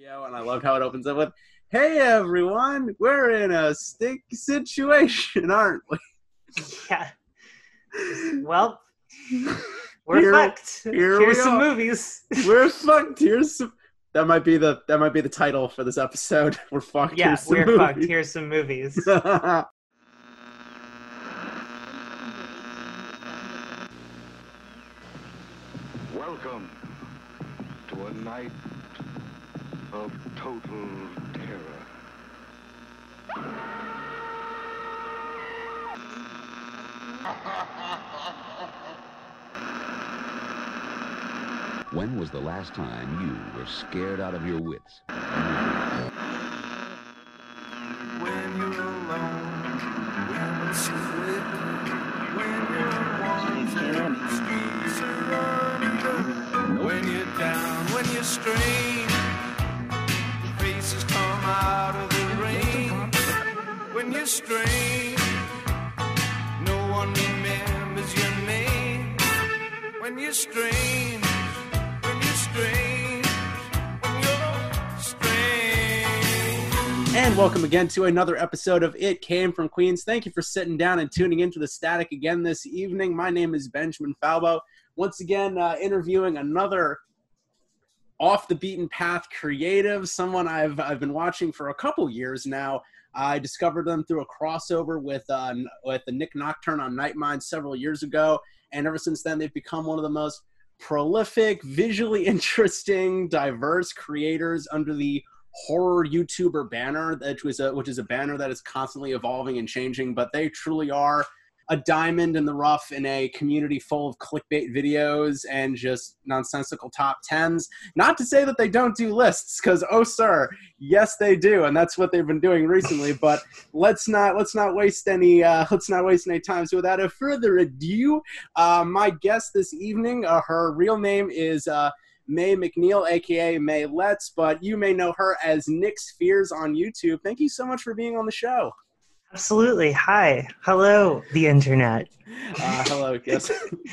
video, and I loved how it opens up with, "Hey everyone, we're in a stick situation, aren't we?" Yeah. Well, we're Here- fucked. here Here's we some are. movies. We're fucked. Here's some. That might be the that might be the title for this episode. We're fucked. Yeah, Here's some we're fucked. Here's some movies. Welcome to a night of total terror. When was the last time you were scared out of your wits? When you're alone, when it's split, when you're wanted, streets are under. When you're down, when you're strained, come out of the rain. When you're strained, no one remembers your name. When you're strange, when you're strange, when you're. And welcome again to another episode of It Came from Queens. Thank you for sitting down and tuning into the static again this evening. My name is Benjamin Falbo. Once again, uh, interviewing another off the beaten path creative, someone I've, I've been watching for a couple years now. I discovered them through a crossover with, uh, with the Nick Nocturne on Nightmind several years ago. And ever since then, they've become one of the most prolific, visually interesting, diverse creators under the horror YouTuber banner, which was a which is a banner that is constantly evolving and changing. But they truly are a diamond in the rough in a community full of clickbait videos and just nonsensical top tens. Not to say that they don't do lists, because oh sir, yes they do, and that's what they've been doing recently. But let's not let's not waste any uh, let's not waste any time. So without a further ado, uh, my guest this evening, uh, her real name is. Uh, May McNeil, aka May Let's, but you may know her as Nyx Fears on YouTube. Thank you so much for being on the show. Absolutely. Hi. Hello, the internet. Uh, hello, yes.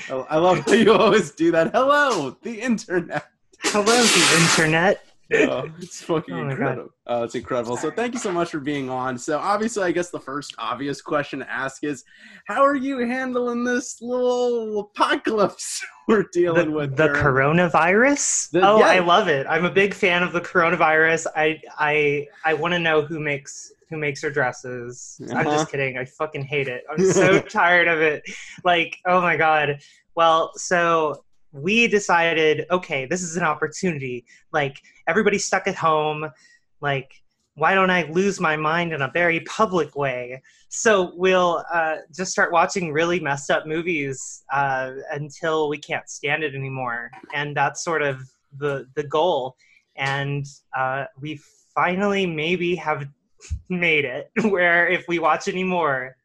I love how you always do that. Hello, the internet. Hello, the internet. Oh, it's fucking Oh God. incredible. Oh, it's incredible. So thank you so much for being on. So obviously, I guess the first obvious question to ask is, how are you handling this little apocalypse we're The, dealing with? the here? coronavirus. The- oh, yeah. I love it. I'm a big fan of the coronavirus. I I I want to know who makes who makes her dresses. I'm Uh-huh. just kidding. I fucking hate it. I'm so tired of it. Like, oh my god. Well, so we decided, okay, this is an opportunity. Like everybody's stuck at home. Like, why don't I lose my mind in a very public way? So we'll uh, just start watching really messed up movies uh, until we can't stand it anymore, and that's sort of the the goal. And uh, we finally maybe have made it where if we watch any more,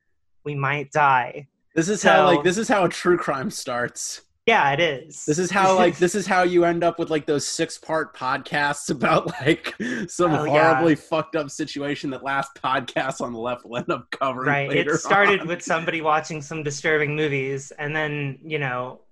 we might die. This is how like this is how a true crime starts. Yeah, it is. This is how like this is how you end up with like those six part podcasts about like some Oh, yeah. horribly fucked up situation that last podcast on the left will end up covering. right. It started on. with somebody watching some disturbing movies, and then you know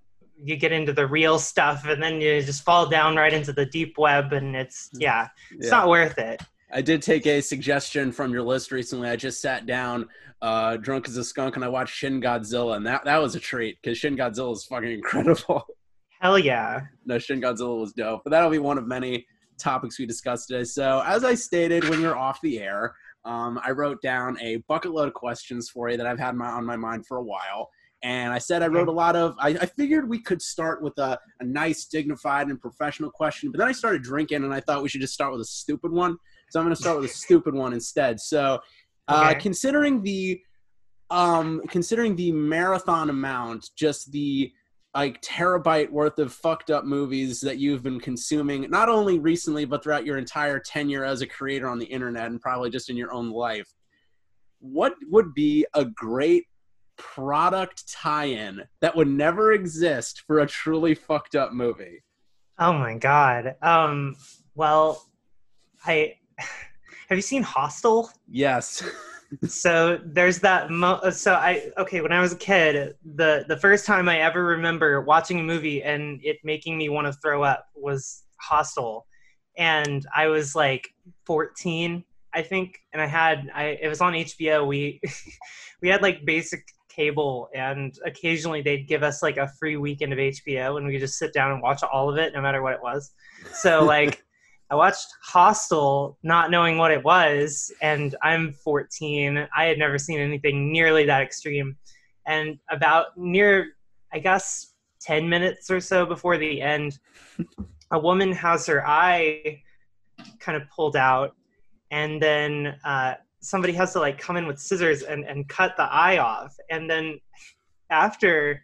you get into the real stuff, and then you just fall down right into the deep web, and it's hmm. yeah, it's Yeah. not worth it. I did take a suggestion from your list recently. I just sat down, uh, drunk as a skunk, and I watched Shin Godzilla, and that that was a treat because Shin Godzilla is fucking incredible. Hell yeah. no, Shin Godzilla was dope. But that'll be one of many topics we discuss today. So, as I stated when you're off the air, um, I wrote down a bucket load of questions for you that I've had my, on my mind for a while. And I said I wrote a lot of. I, I figured we could start with a, a nice, dignified, and professional question. But then I started drinking, and I thought we should just start with a stupid one. So I'm going to start with a stupid one instead. So, uh, Okay. considering the, um, considering the marathon amount, just the like terabyte worth of fucked up movies that you've been consuming not only recently but throughout your entire tenure as a creator on the internet and probably just in your own life what would be a great product tie-in that would never exist for a truly fucked up movie Oh my god. Um. Well, I have you seen Hostel? yes so there's that mo- so i okay when i was a kid the the first time i ever remember watching a movie and it making me want to throw up was hostel and I was like 14, I think, and I had I it was on HBO. We we had like basic cable, and occasionally they'd give us like a free weekend of HBO, and we could just sit down and watch all of it, no matter what it was. So like. I watched Hostel not knowing what it was, and I'm 14. I had never seen anything nearly that extreme. And about near, I guess, 10 minutes or so before the end, a woman has her eye kind of pulled out, and then uh, somebody has to like come in with scissors and, and cut the eye off. And then after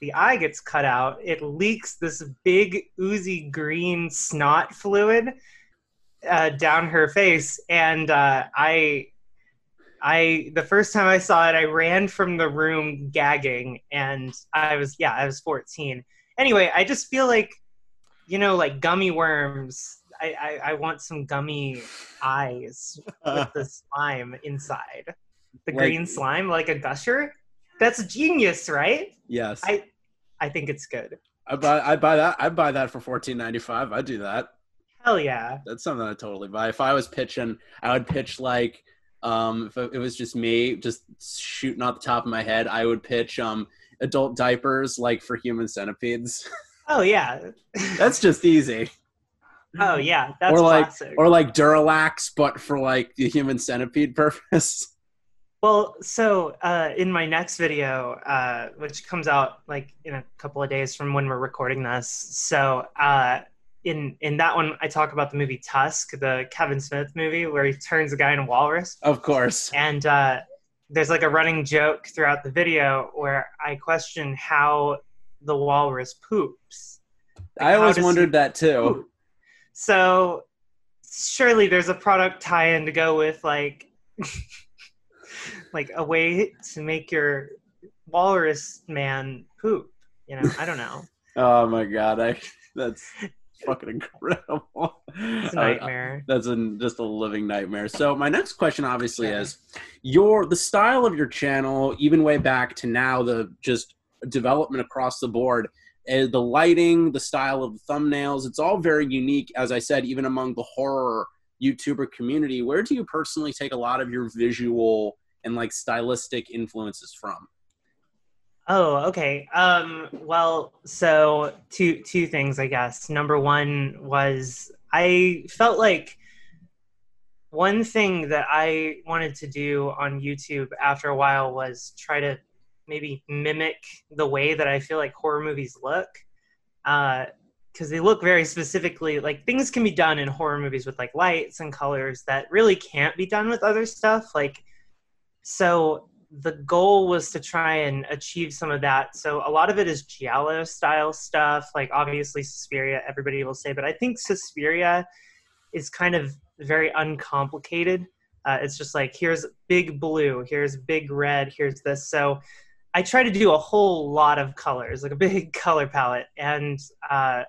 the eye gets cut out, it leaks this big oozy green snot fluid uh, down her face, and uh, I, I the first time I saw it, I ran from the room gagging, and I was yeah, I was 14. Anyway, I just feel like, you know, like gummy worms. I, I, I want some gummy eyes with the slime inside. The Like- green slime, like a gusher. That's genius, right? Yes. I I think it's good. I buy I buy that I buy that for fourteen ninety five. I do that. Hell yeah. That's something I totally buy. If I was pitching, I would pitch like um if it was just me just shooting off the top of my head, I would pitch um adult diapers like for human centipedes. Oh yeah. That's just easy. Oh yeah. That's or like classic. or like Duralax but for like the human centipede purpose. Well, so uh, in my next video, uh, which comes out like in a couple of days from when we're recording this, so uh, in in that one, I talk about the movie Tusk, the Kevin Smith movie, where he turns a guy into a walrus, Of course. and uh, there's like a running joke throughout the video where I question how the walrus poops. I always wondered that too. poop? So surely there's a product tie-in to go with like like a way to make your walrus man poop. You know, I don't know. Oh my god, I that's fucking incredible. It's a I- nightmare. that's a, just a living nightmare. So my next question, obviously, Yeah. is your the style of your channel, even way back to now, the just development across the board, uh, the lighting, the style of the thumbnails, it's all very unique. As I said, even among the horror YouTuber community, where do you personally take a lot of your visual and like stylistic influences from? Oh, okay. Um, well, so two two things, I guess. Number one was I felt like one thing that I wanted to do on YouTube after a while was try to maybe mimic the way that I feel like horror movies look. Uh, Because they look very specifically like things can be done in horror movies with like lights and colors that really can't be done with other stuff. Like, so the goal was to try and achieve some of that. So a lot of it is giallo style stuff, like obviously Suspiria, everybody will say, but I think Suspiria is kind of very uncomplicated. Uh, it's just like here's big blue, here's big red, here's this. So I try to do a whole lot of colors, like a big color palette, and uh,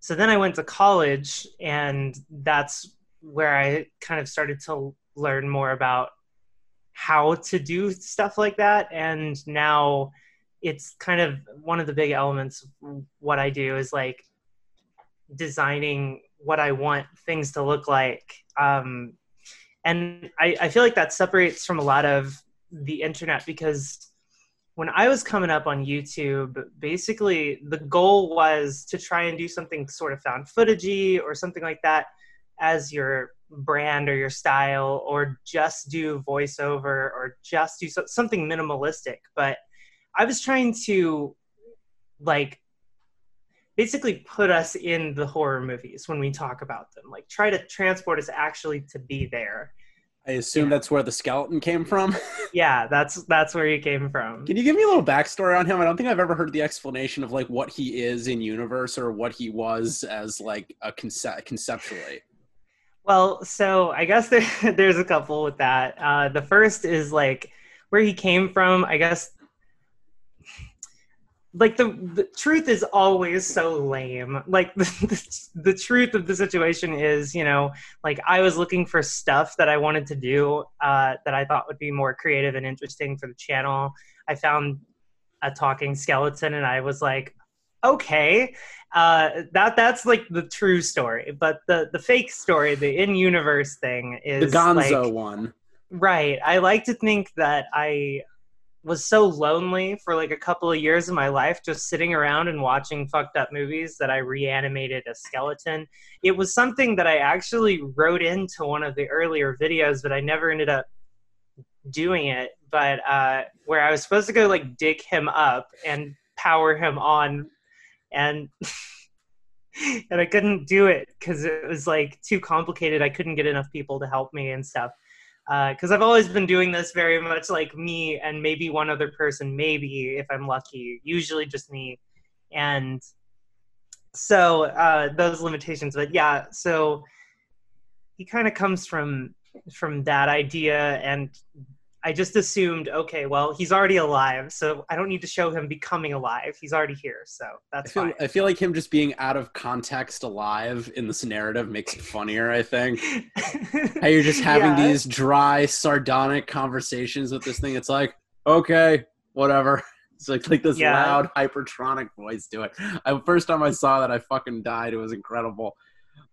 so then I went to college, and that's where I kind of started to learn more about how to do stuff like that. And now it's kind of one of the big elements of what i do is like designing what i want things to look like. Um, and I, I feel like that separates from a lot of the internet because when i was coming up on youtube basically the goal was to try and do something sort of found footagey or something like that as your brand or your style or just do voiceover or just do so- something minimalistic but i was trying to like basically put us in the horror movies when we talk about them like try to transport us actually to be there I assume that's where the skeleton came from. yeah that's that's where he came from Can you give me a little backstory on him? I don't think I've ever heard the explanation of like what he is in universe or what he was as like a conce- conceptually. Well, so I guess there, there's a couple with that. Uh, the first is like where he came from. I guess like the, the truth is always so lame. Like the, the, the truth of the situation is, you know, like I was looking for stuff that I wanted to do uh, that I thought would be more creative and interesting for the channel. I found a talking skeleton and I was like, okay. Uh, that that's like the true story, but the the fake story, the in universe thing, is The Gonzo like, one. Right. I like to think that I was so lonely for like a couple of years of my life just sitting around and watching fucked up movies that I reanimated a skeleton. It was something that I actually wrote into one of the earlier videos, but I never ended up doing it. But uh, where I was supposed to go like dig him up and power him on, and and I couldn't do it because it was like too complicated. I couldn't get enough people to help me and stuff because I've always been doing this very much like me and maybe one other person, maybe if I'm lucky, usually just me. And so uh, those limitations, but yeah, so he kind of comes from from that idea, and I just assumed, okay, well, he's already alive, so I don't need to show him becoming alive. He's already here, so I that's feel, fine. I feel like him just being out of context alive in this narrative makes it funnier, I think. How you're just having Yeah. these dry, sardonic conversations with this thing. It's like, okay, whatever. It's like like this Yeah. loud hypertronic voice to it. I, first time I saw that, I fucking died. It was incredible.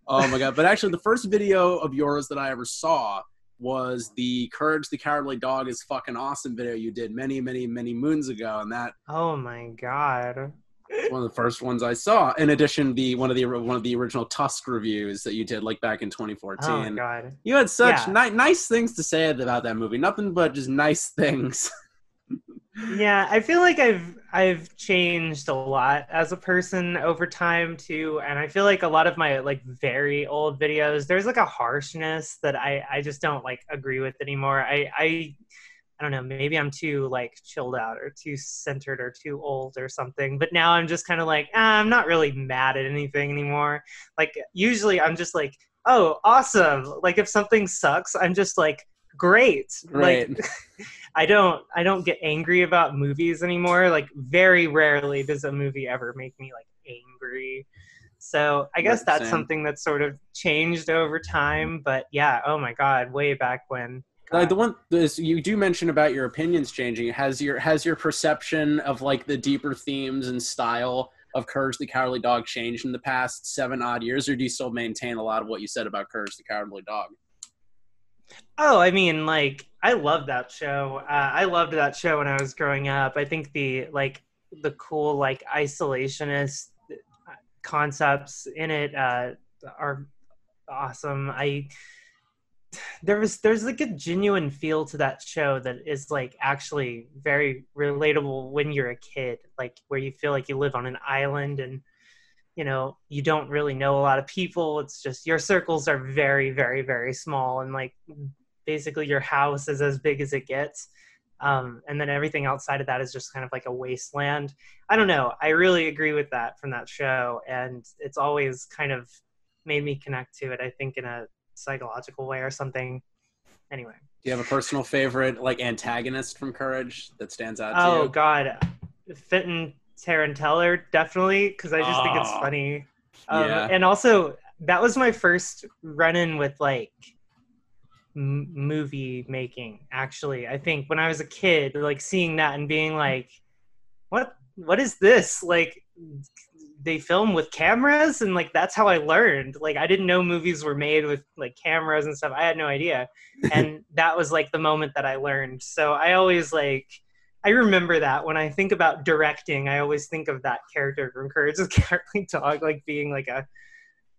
Oh my god! But actually, the first video of yours that I ever saw was the "Courage the Cowardly Dog" is fucking awesome video you did many, many, many moons ago, and that Oh my god. one of the first ones I saw. In addition, the one of the one of the original Tusk reviews that you did like back in 2014. Oh my god. You had such Yeah. ni- nice things to say about that movie. Nothing but just nice things. Yeah, I feel like I've I've changed a lot as a person over time too, and I feel like a lot of my like very old videos, there's like a harshness that I I just don't like agree with anymore. I I I don't know, maybe I'm too like chilled out or too centered or too old or something. But now I'm just kind of like, ah, I'm not really mad at anything anymore. Like usually I'm just like, oh, awesome. Like if something sucks, I'm just like, great. Right. Like I don't I don't get angry about movies anymore. Like very rarely does a movie ever make me like angry. So I guess Right, that's something that's sort of changed over time. But yeah, oh my god, way back when. Uh, the one this you do mention about your opinions changing. Has your has your perception of like the deeper themes and style of Courage the Cowardly Dog changed in the past seven odd years, or do you still maintain a lot of what you said about Courage the Cowardly Dog? Oh, I mean, like I loved that show. Uh, I loved that show when I was growing up. I think the like the cool like isolationist concepts in it uh, are awesome. I there was there's like a genuine feel to that show that is like actually very relatable when you're a kid, like where you feel like you live on an island and you know you don't really know a lot of people. It's just your circles are very very very small and like basically your house is as big as it gets. Um, and then everything outside of that is just kind of like a wasteland. I don't know. I really agree with that from that show and it's always kind of made me connect to it i think in a psychological way or something. Anyway. Do you have a personal favorite like antagonist from Courage that stands out to you? oh god. Fenton taranteller definitely because i just think it's Oh. funny. Um, Yeah. and also that was my first run-in with like m- movie making actually. I think when i was a kid like seeing that and being like what what is this? Like they film with cameras and like that's how i learned. Like i didn't know movies were made with like cameras and stuff. I had no idea. And that was like the moment that i learned. So i always like i remember that when i think about directing i always think of that character from courage the cowardly dog like being like a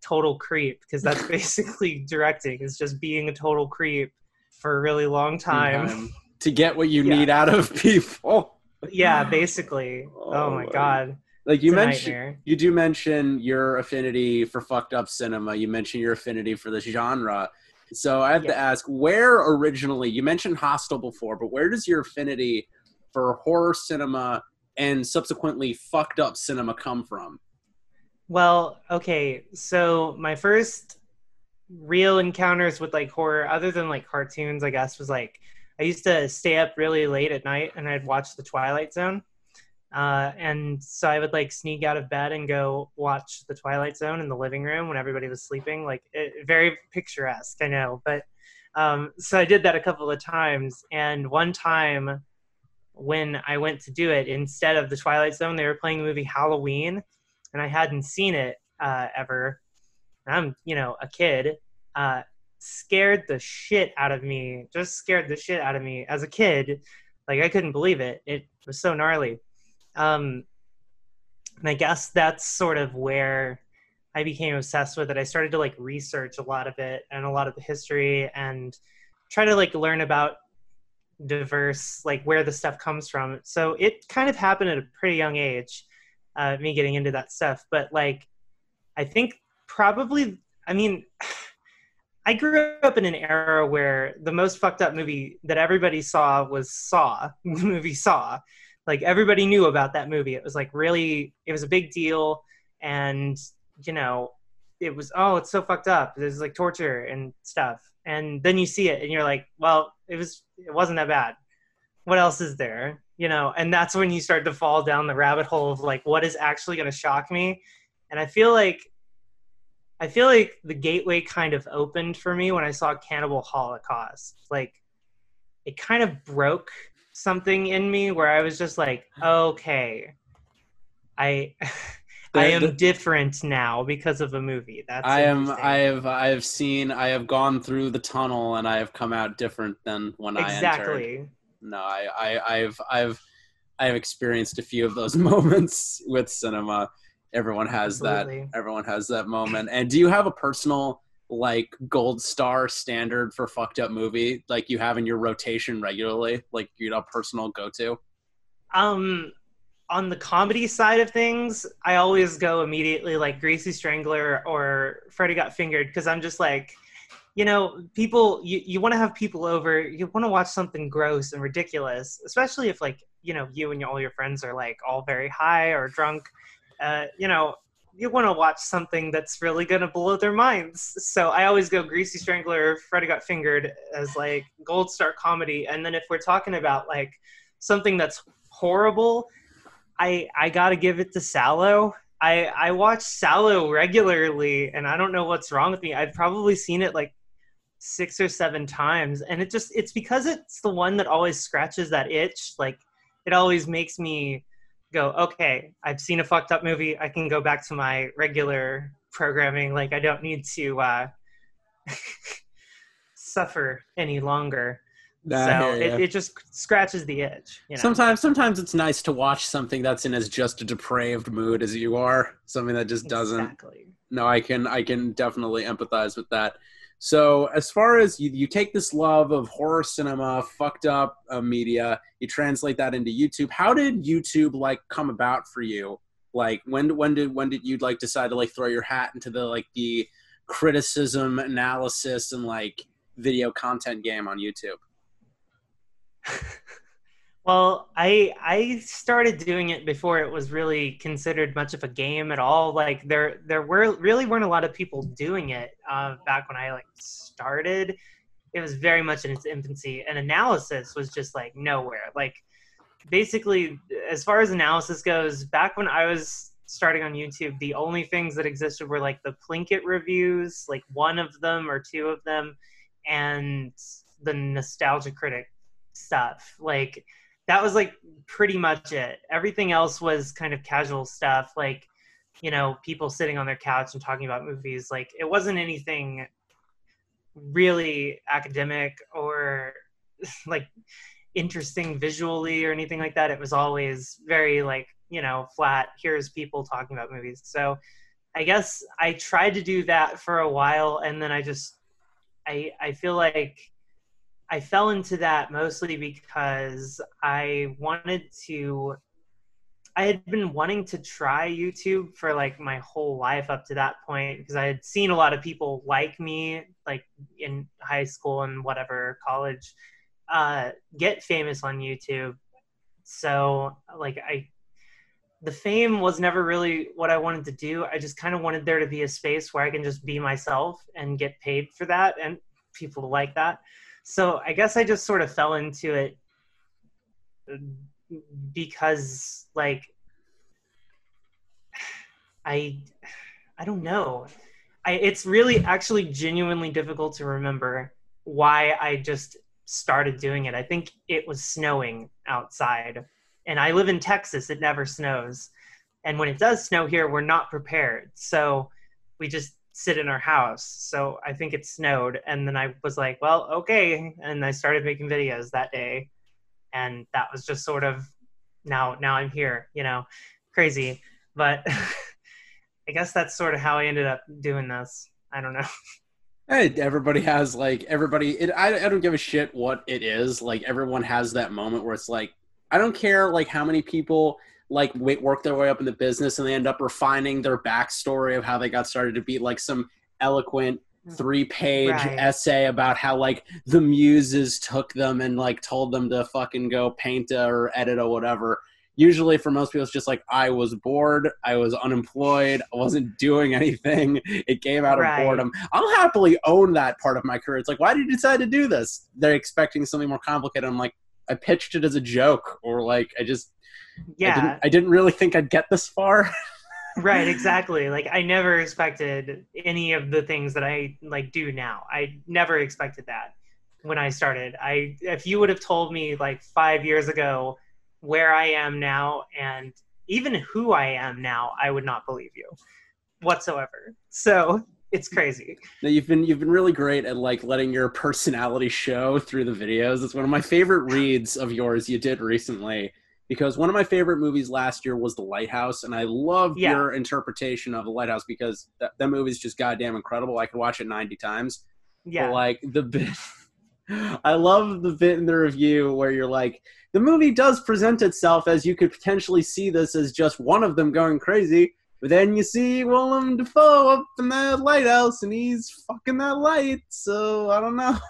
total creep because that's basically directing is just being a total creep for a really long time to get what you Yeah. need out of people. yeah basically Oh oh, my god Like you mentioned, you do mention your affinity for fucked up cinema. You mention your affinity for the genre. So I have to ask, where originally you mentioned Hostel before, but where does your affinity for horror cinema and subsequently fucked up cinema come from? Well, okay, so my first real encounters with like horror, other than like cartoons, I guess, was like I used to stay up really late at night and I'd watch The Twilight Zone. Uh, and so I would like sneak out of bed and go watch The Twilight Zone in the living room when everybody was sleeping. Like, it, very picturesque, I know. But um, so I did that a couple of times. And one time when I went to do it, instead of The Twilight Zone, they were playing the movie Halloween and I hadn't seen it uh, ever. I'm, you know, a kid. Uh, scared the shit out of me. Just scared the shit out of me as a kid. Like I couldn't believe it. It was so gnarly. Um, and I guess that's sort of where I became obsessed with it. I started to like research a lot of it and a lot of the history and try to like learn about diverse like where the stuff comes from. So it kind of happened at a pretty young age, uh, me getting into that stuff. But like, I think probably, I mean, I grew up in an era where the most fucked up movie that everybody saw was Saw, the movie Saw. Like everybody knew about that movie. It was like really, it was a big deal, and you know, it was oh, it's so fucked up. There's like torture and stuff, and then you see it, and you're like, well, it was, it wasn't that bad. What else is there? You know, and that's when you start to fall down the rabbit hole of like, what is actually going to shock me? And I feel like I feel like the gateway kind of opened for me when I saw Cannibal Holocaust. Like it kind of broke something in me where I was just like, okay, I I am different now because of a movie. That's I am. I have. I have seen. I have gone through the tunnel, and I have come out different than when I entered. exactly. No, I, I, I've, I've, I've experienced a few of those moments with cinema. Everyone has Absolutely. that. Everyone has that moment. And do you have a personal like gold star standard for fucked up movie like you have in your rotation regularly? Like you know, personal go to. Um, on the comedy side of things, I always go immediately like Greasy Strangler or Freddy Got Fingered because I'm just like, you know, people, you, you want to have people over, you want to watch something gross and ridiculous, especially if like, you know, you and all your friends are like all very high or drunk. Uh, you know, you want to watch something that's really going to blow their minds. So I always go Greasy Strangler, Freddy Got Fingered as like gold star comedy. And then if we're talking about like something that's horrible, I I gotta give it to Salò. I I watch Salò regularly, and I don't know what's wrong with me. I've probably seen it like six or seven times, and it just it's because it's the one that always scratches that itch. Like it always makes me go, okay, I've seen a fucked up movie. I can go back to my regular programming. Like I don't need to uh, suffer any longer. So it, it just scratches the itch. You know? Sometimes, sometimes it's nice to watch something that's in as just a depraved mood as you are. Something that just doesn't. Exactly. no i can i can definitely empathize with that so as far as you, you take this love of horror cinema fucked up uh, media you translate that into youtube how did youtube like come about for you like when when did when did you like decide to like throw your hat into the like the criticism analysis and like video content game on youtube Well, I I started doing it before it was really considered much of a game at all. Like there there were really weren't a lot of people doing it uh, back when I like started. It was very much in its infancy, and analysis was just like nowhere. Like basically, as far as analysis goes, back when I was starting on YouTube, the only things that existed were like the Plinkett reviews, like one of them or two of them, and the Nostalgia Critic stuff. Like that was like pretty much it. Everything else was kind of casual stuff, like you know, people sitting on their couch and talking about movies. Like it wasn't anything really academic or like interesting visually or anything like that. It was always very like you know flat. Here's people talking about movies. So I guess I tried to do that for a while, and then I just I I feel like I fell into that mostly because I wanted to. I had been wanting to try YouTube for like my whole life up to that point because I had seen a lot of people like me, like in high school and whatever college, uh, get famous on YouTube. So like I, the fame was never really what I wanted to do. I just kind of wanted there to be a space where I can just be myself and get paid for that, and people like that so I guess I just sort of fell into it because like I I don't know. I it's really actually genuinely difficult to remember why I just started doing it. I think it was snowing outside and I live in Texas. It never snows. and when it does snow here, we're not prepared. So we just sit in our house. So I think it snowed, and then I was like, well, okay, and I started making videos that day, and that was just sort of now now I'm here, you know, crazy, but. I guess that's sort of how I ended up doing this. I don't know. Hey, everybody has like everybody. It, I I don't give a shit what it is. Like everyone has that moment where it's like I don't care like how many people like work their way up in the business and they end up refining their backstory of how they got started to be like some eloquent mm. three page Right. essay about how like the muses took them and like told them to fucking go paint or edit or whatever. Usually for most people it's just like i was bored i was unemployed i wasn't doing anything it came out of Right. boredom. I'll happily own that part of my career. It's like why did you decide to do this? They're expecting something more complicated. I'm like i pitched it as a joke or like i just I, Yeah, didn't, I didn't really think i'd get this far right, exactly. Like I never expected any of the things that I like do now. I never expected that when I started. I if you would have told me like 5 years ago where I am now and even who I am now, I would not believe you whatsoever. So, it's crazy. now you've been you've been really great at like letting your personality show through the videos. It's one of my favorite reads of yours you did recently because one of my favorite movies last year was The Lighthouse, and I love Yeah. your interpretation of The Lighthouse because that, that movie is just goddamn incredible. I could watch it ninety times. Yeah. But, like the bit, I love the bit in the review where you're like, the movie does present itself as you could potentially see this as just one of them going crazy. But then you see Willem Dafoe up in that lighthouse and he's fucking that light. So I don't know.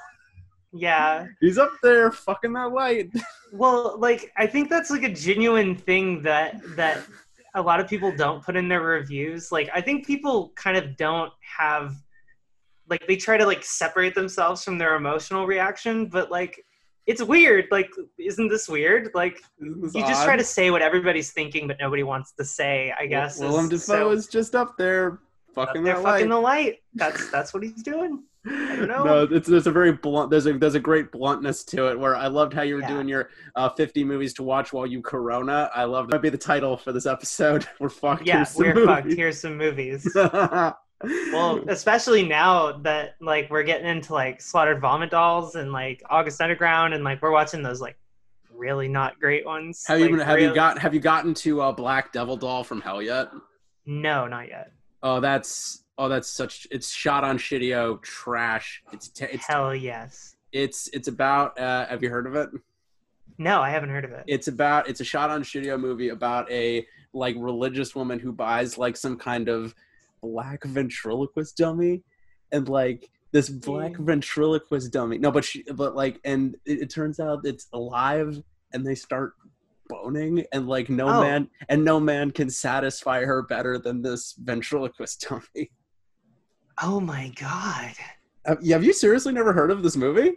yeah. He's up there fucking that light. Well, like I think that's like a genuine thing that that a lot of people don't put in their reviews. Like I think people kind of don't have like they try to like separate themselves from their emotional reaction, but like it's weird. Like isn't this weird? Like you just try to say what everybody's thinking but nobody wants to say, I guess. Willem Dafoe so- is just up there fucking they're that fucking light. the light. That's that's what he's doing. No, it's there's a very blunt. There's a there's a great bluntness to it. Where I loved how you were Yeah. doing your uh, 50 movies to watch while you Corona. I loved that. Might be the title for this episode. We're fucked. Yeah, we're fucked. Here's some movies. well especially now that like we're getting into like slaughtered vomit dolls and like august underground and like we're watching those like really not great ones have you been, have you got have you gotten to uh, Black Devil Doll from Hell yet? no not yet Oh, that's oh that's such. It's shot on shitio trash. It's te- it's hell yes it's it's about. Uh, have you heard of it? no i haven't heard of it it's about it's a shot on studio movie about a like religious woman who buys like some kind of black ventriloquist dummy and like this black Yeah. ventriloquist dummy no but she but like and it, it turns out it's alive and they start boning and like no Oh. man and no man can satisfy her better than this ventriloquist dummy oh my god uh, have, have you seriously never heard of this movie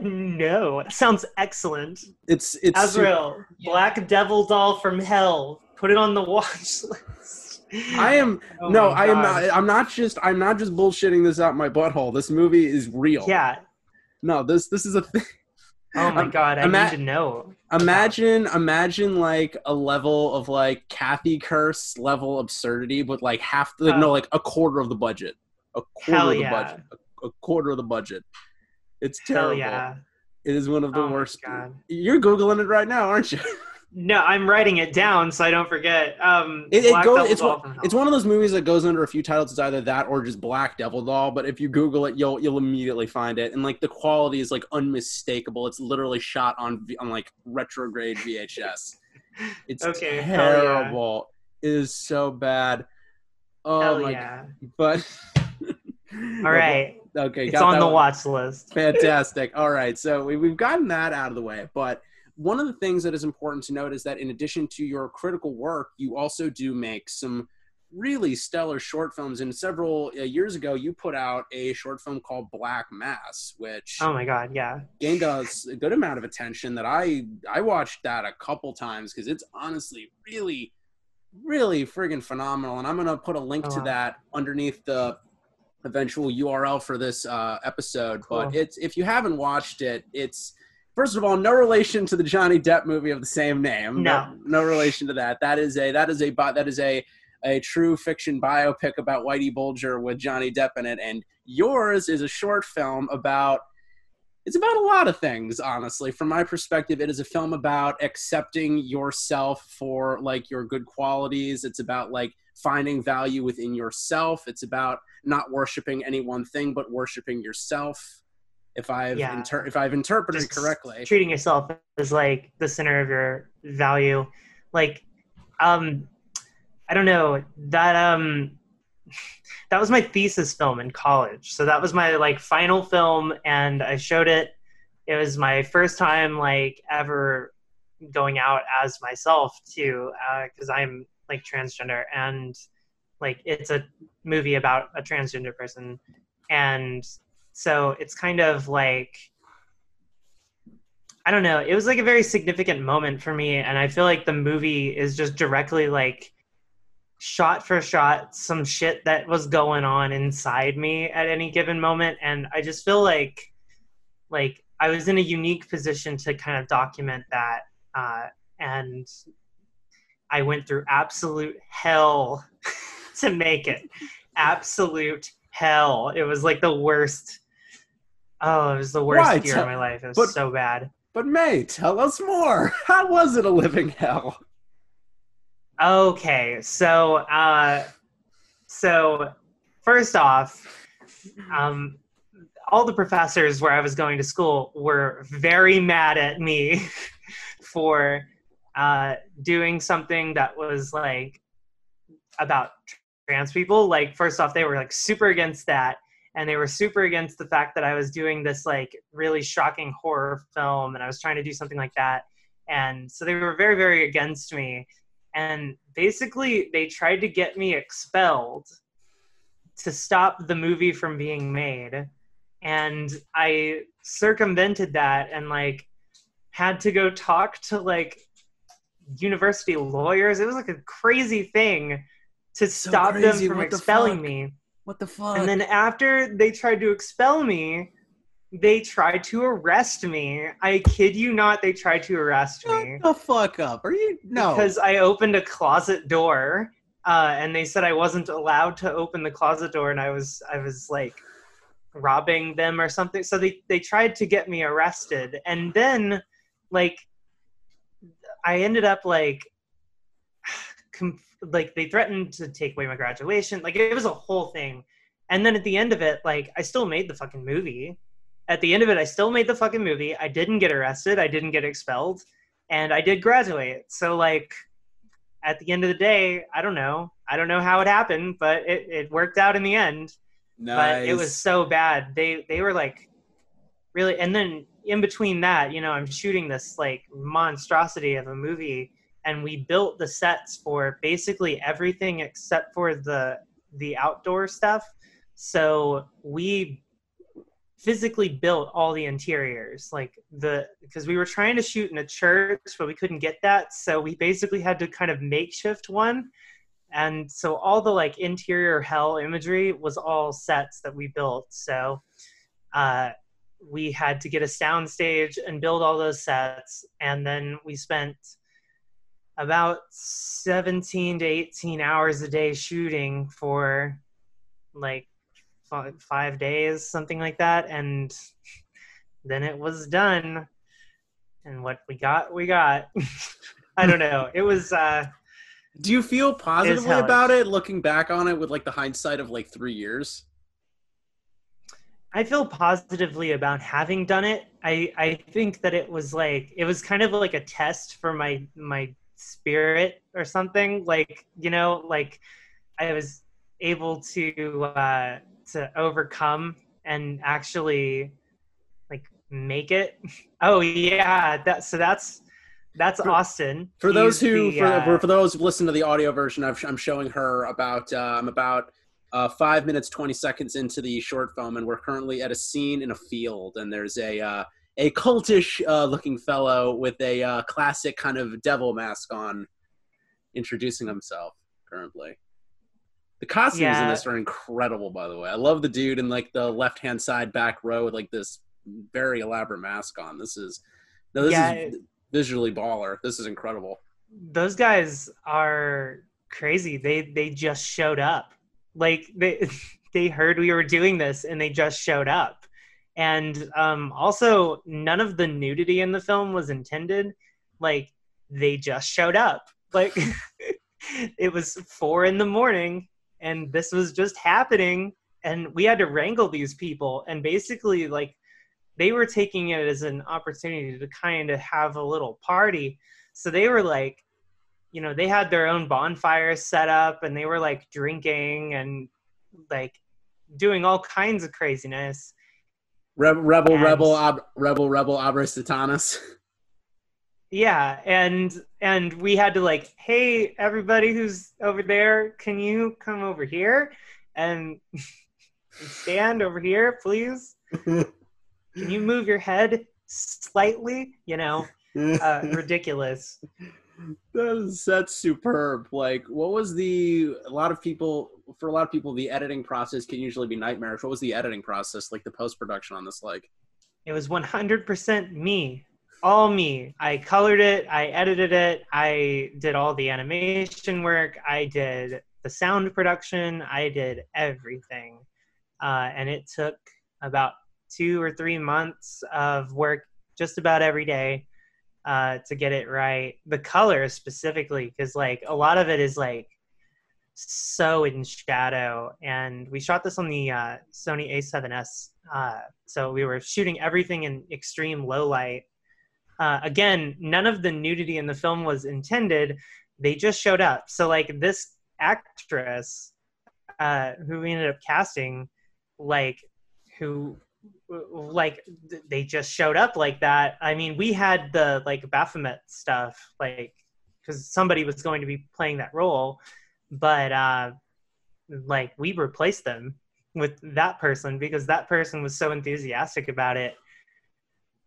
no that sounds excellent it's it's su- azrael black devil doll from hell put it on the watch list I am Oh no, I am not. I'm not just. I'm not just bullshitting this out my butthole. This movie is real. yeah No, this this is a thing. Oh my god i ima- need to know Imagine, imagine like a level of like Kathy Curse level absurdity, but like half the Oh. no, like a quarter of the budget. A quarter Hell of the yeah. budget. A, a quarter of the budget. It's hell terrible. yeah It is one of the Oh worst. You're googling it right now, aren't you? No, I'm writing it down so I don't forget. Um, It, it goes. It's one, it's one of those movies that goes under a few titles. It's either that or just Black Devil Doll. But if you Google it, you'll you'll immediately find it, and like the quality is like unmistakable. It's literally shot on on like retrograde VHS. It's Okay, hell yeah. terrible. It is so bad. Oh Hell my yeah! god! But All right, okay, it's on the one. watch list. Fantastic. All right. So we, we've gotten that out of the way. But one of the things that is important to note is that in addition to your critical work, you also do make some really stellar short films. And several uh, years ago, you put out a short film called Black Mass, which Oh my god, yeah. gained us a good amount of attention. That I I watched that a couple times because it's honestly really, really friggin' phenomenal. And I'm gonna put a link Oh, to wow. that underneath the eventual URL for this uh, episode. But it's if you haven't watched it, it's first of all, no relation to the Johnny Depp movie of the same name. No. no, relation to that. That is a that is a that is a a true fiction biopic about Whitey Bulger with Johnny Depp in it, and yours is a short film about. It's about a lot of things, honestly. From my perspective, it is a film about accepting yourself for like your good qualities. It's about like finding value within yourself. It's about not worshiping any one thing, but worshiping yourself. If I've Yeah. inter- if I've interpreted Just correctly, treating yourself as like the center of your value. Like um i don't know that um that was my thesis film in college. So that was my like final film and i showed it. It was my first time like ever going out as myself too because i'm like transgender and like it's a movie about a transgender person. And so it's kind of like I don't know. It was like a very significant moment for me, and I feel like the movie is just directly like shot for shot some shit that was going on inside me at any given moment, and I just feel like like I was in a unique position to kind of document that, uh, and I went through absolute hell to make it. Absolute hell. It was like the worst. Oh, it was the worst Why? year of my life. It was but- so bad. but May, tell us more. How was it a living hell? Okay, so uh, so first off, um, all the professors where I was going to school were very mad at me for uh, doing something that was like about trans people. Like, first off, they were like super against that, and they were super against the fact that I was doing this like really shocking horror film, and I was trying to do something like that. And so they were very, very against me and basically they tried to get me expelled to stop the movie from being made and i circumvented that and like had to go talk to like university lawyers it was like a crazy thing to So stop crazy, them from what expelling fuck? me What the fuck? and then after they tried to expel me they tried to arrest me i kid you not they tried to arrest me Shut the fuck up. Are you no? because I opened a closet door, uh, and they said I wasn't allowed to open the closet door, and I was I was like robbing them or something. So they they tried to get me arrested, and then like I ended up like com- like they threatened to take away my graduation. Like it was a whole thing, and then at the end of it, like I still made the fucking movie. At the end of it, I still made the fucking movie. I didn't get arrested. I didn't get expelled and I did graduate. So like at the end of the day, I don't know. I don't know how it happened, but it, it worked out in the end. Nice. But it was so bad. They they were like really and then in between that, you know, I'm shooting this like monstrosity of a movie and we built the sets for basically everything except for the the outdoor stuff. So we physically built all the interiors like the because we were trying to shoot in a church but we couldn't get that. So we basically had to kind of makeshift one. And so all the like interior hell imagery was all sets that we built. So uh, we had to get a sound stage and build all those sets. And then we spent about 17 to 18 hours a day shooting for like fi- five days, something like that, and then it was done. And what we got, we got. I don't know. It was uh, Do you feel positively hellish. about it, looking back on it with like the hindsight of like three years? I feel positively about having done it. I I think that it was like it was kind of like a test for my my spirit or something. Like you know, like I was able to uh, to overcome and actually like make it. Oh yeah, that so that's that's For- Austin. For those He's who, the, for, uh, for, for those who listen to the audio version, I've, I'm showing her about, uh, I'm about uh, five minutes, 20 seconds into the short film, and we're currently at a scene in a field, and there's a, uh, a cultish uh, looking fellow with a uh, classic kind of devil mask on introducing himself currently. The costumes in this are incredible, by the way. I love the dude in like the left hand side back row with like this very elaborate mask on. This is No, this Yeah, is visually baller. This is incredible. those guys are crazy. They they just showed up. Like they they heard we were doing this and they just showed up. And um, also, none of the nudity in the film was intended. Like they just showed up. Like it was four in the morning, and this was just happening, and we had to wrangle these people. And basically, like they were taking it as an opportunity to kind of have a little party. So they were like, you know, they had their own bonfires set up and they were like drinking and like doing all kinds of craziness. Rebel, rebel, And- rebel, ob, rebel, rebel, Abra Satanus. Yeah, and and we had to like, hey, everybody who's over there, can you come over here and stand over here, please? Can you move your head slightly? You know, uh, ridiculous. That is that's superb. Like, what was the? A lot of people, for a lot of people, the editing process can usually be nightmarish. What was the editing process, like the post production on this? Like, It was 100% me, all me. I colored it, I edited it, I did all the animation work, I did the sound production, I did everything. Uh, and it took about two or three months of work just about every day uh, to get it right. The color specifically, because like a lot of it is like so in shadow. And we shot this on the uh, Sony A7S. Uh, so we were shooting everything in extreme low light. Uh, again, none of the nudity in the film was intended. They just showed up. So like this actress uh, who we ended up casting, like who like they just showed up like that. I mean, we had the like Baphomet stuff, like because somebody was going to be playing that role, but uh, like we replaced them with that person because that person was so enthusiastic about it.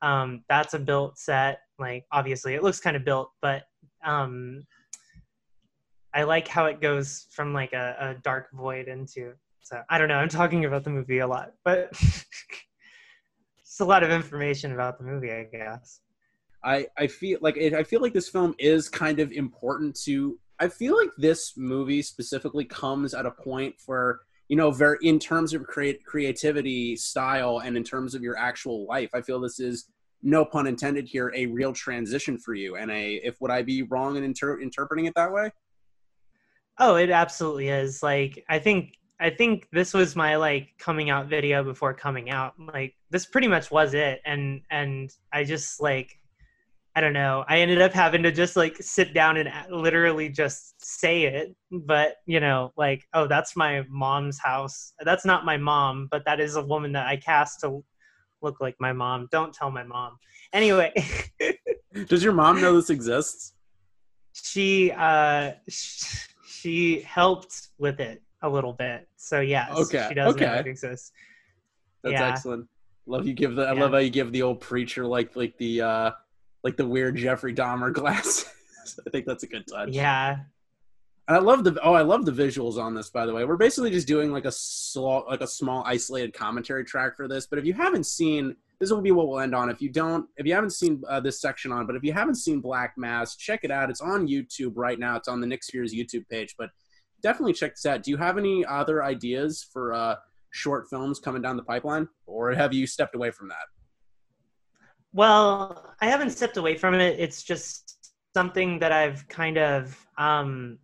Um, that's a built set. Like obviously, it looks kind of built, but um, I like how it goes from like a, a dark void into. So I don't know. I'm talking about the movie a lot, but it's a lot of information about the movie, I guess. I I feel like I feel like this film is kind of important to. I feel like this movie specifically comes at a point where you know, very in terms of create creativity, style, and in terms of your actual life. I feel this is no pun intended here a real transition for you. And a if would I be wrong in inter- interpreting it that way? Oh, it absolutely is. Like I think I think this was my like coming out video before coming out. Like this pretty much was it and and I just like I don't know. I ended up having to just like sit down and literally just say it. But, you know, like, oh, that's my mom's house. That's not my mom, but that is a woman that I cast to look like my mom. Don't tell my mom. Anyway, Does your mom know this exists? she uh sh- she helped with it a little bit. So yes, Okay, she does know okay. it exists. That's Yeah. excellent. Love you give the I Yeah. love how you give the old preacher like like the uh like the weird Jeffrey Dahmer glasses. I think that's a good touch. Yeah. And I love the oh I love the visuals on this by the way. We're basically just doing like a small like a small isolated commentary track for this. But if you haven't seen this will be what we'll end on. If you don't if you haven't seen uh, this section on, but if you haven't seen Black Mass, check it out. It's on YouTube right now. It's on the Nyx Fears YouTube page. But definitely check this out. Do you have any other ideas for uh, short films coming down the pipeline, or have you stepped away from that? Well, I haven't stepped away from it. It's just something that I've kind of um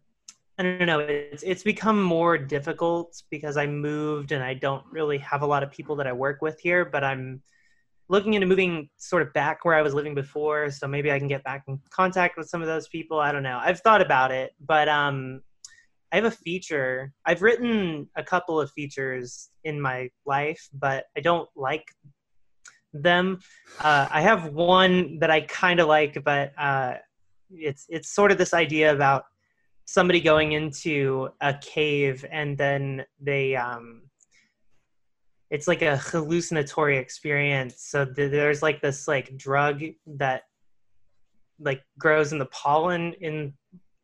I don't know, it's it's become more difficult because I moved and I don't really have a lot of people that I work with here, but I'm looking into moving sort of back where I was living before, so maybe I can get back in contact with some of those people. I don't know. I've thought about it, but um I have a feature. I've written a couple of features in my life, but I don't like them. Uh, I have one that I kind of like, but uh, it's it's sort of this idea about somebody going into a cave and then they um, it's like a hallucinatory experience. So th- there's like this like drug that like grows in the pollen in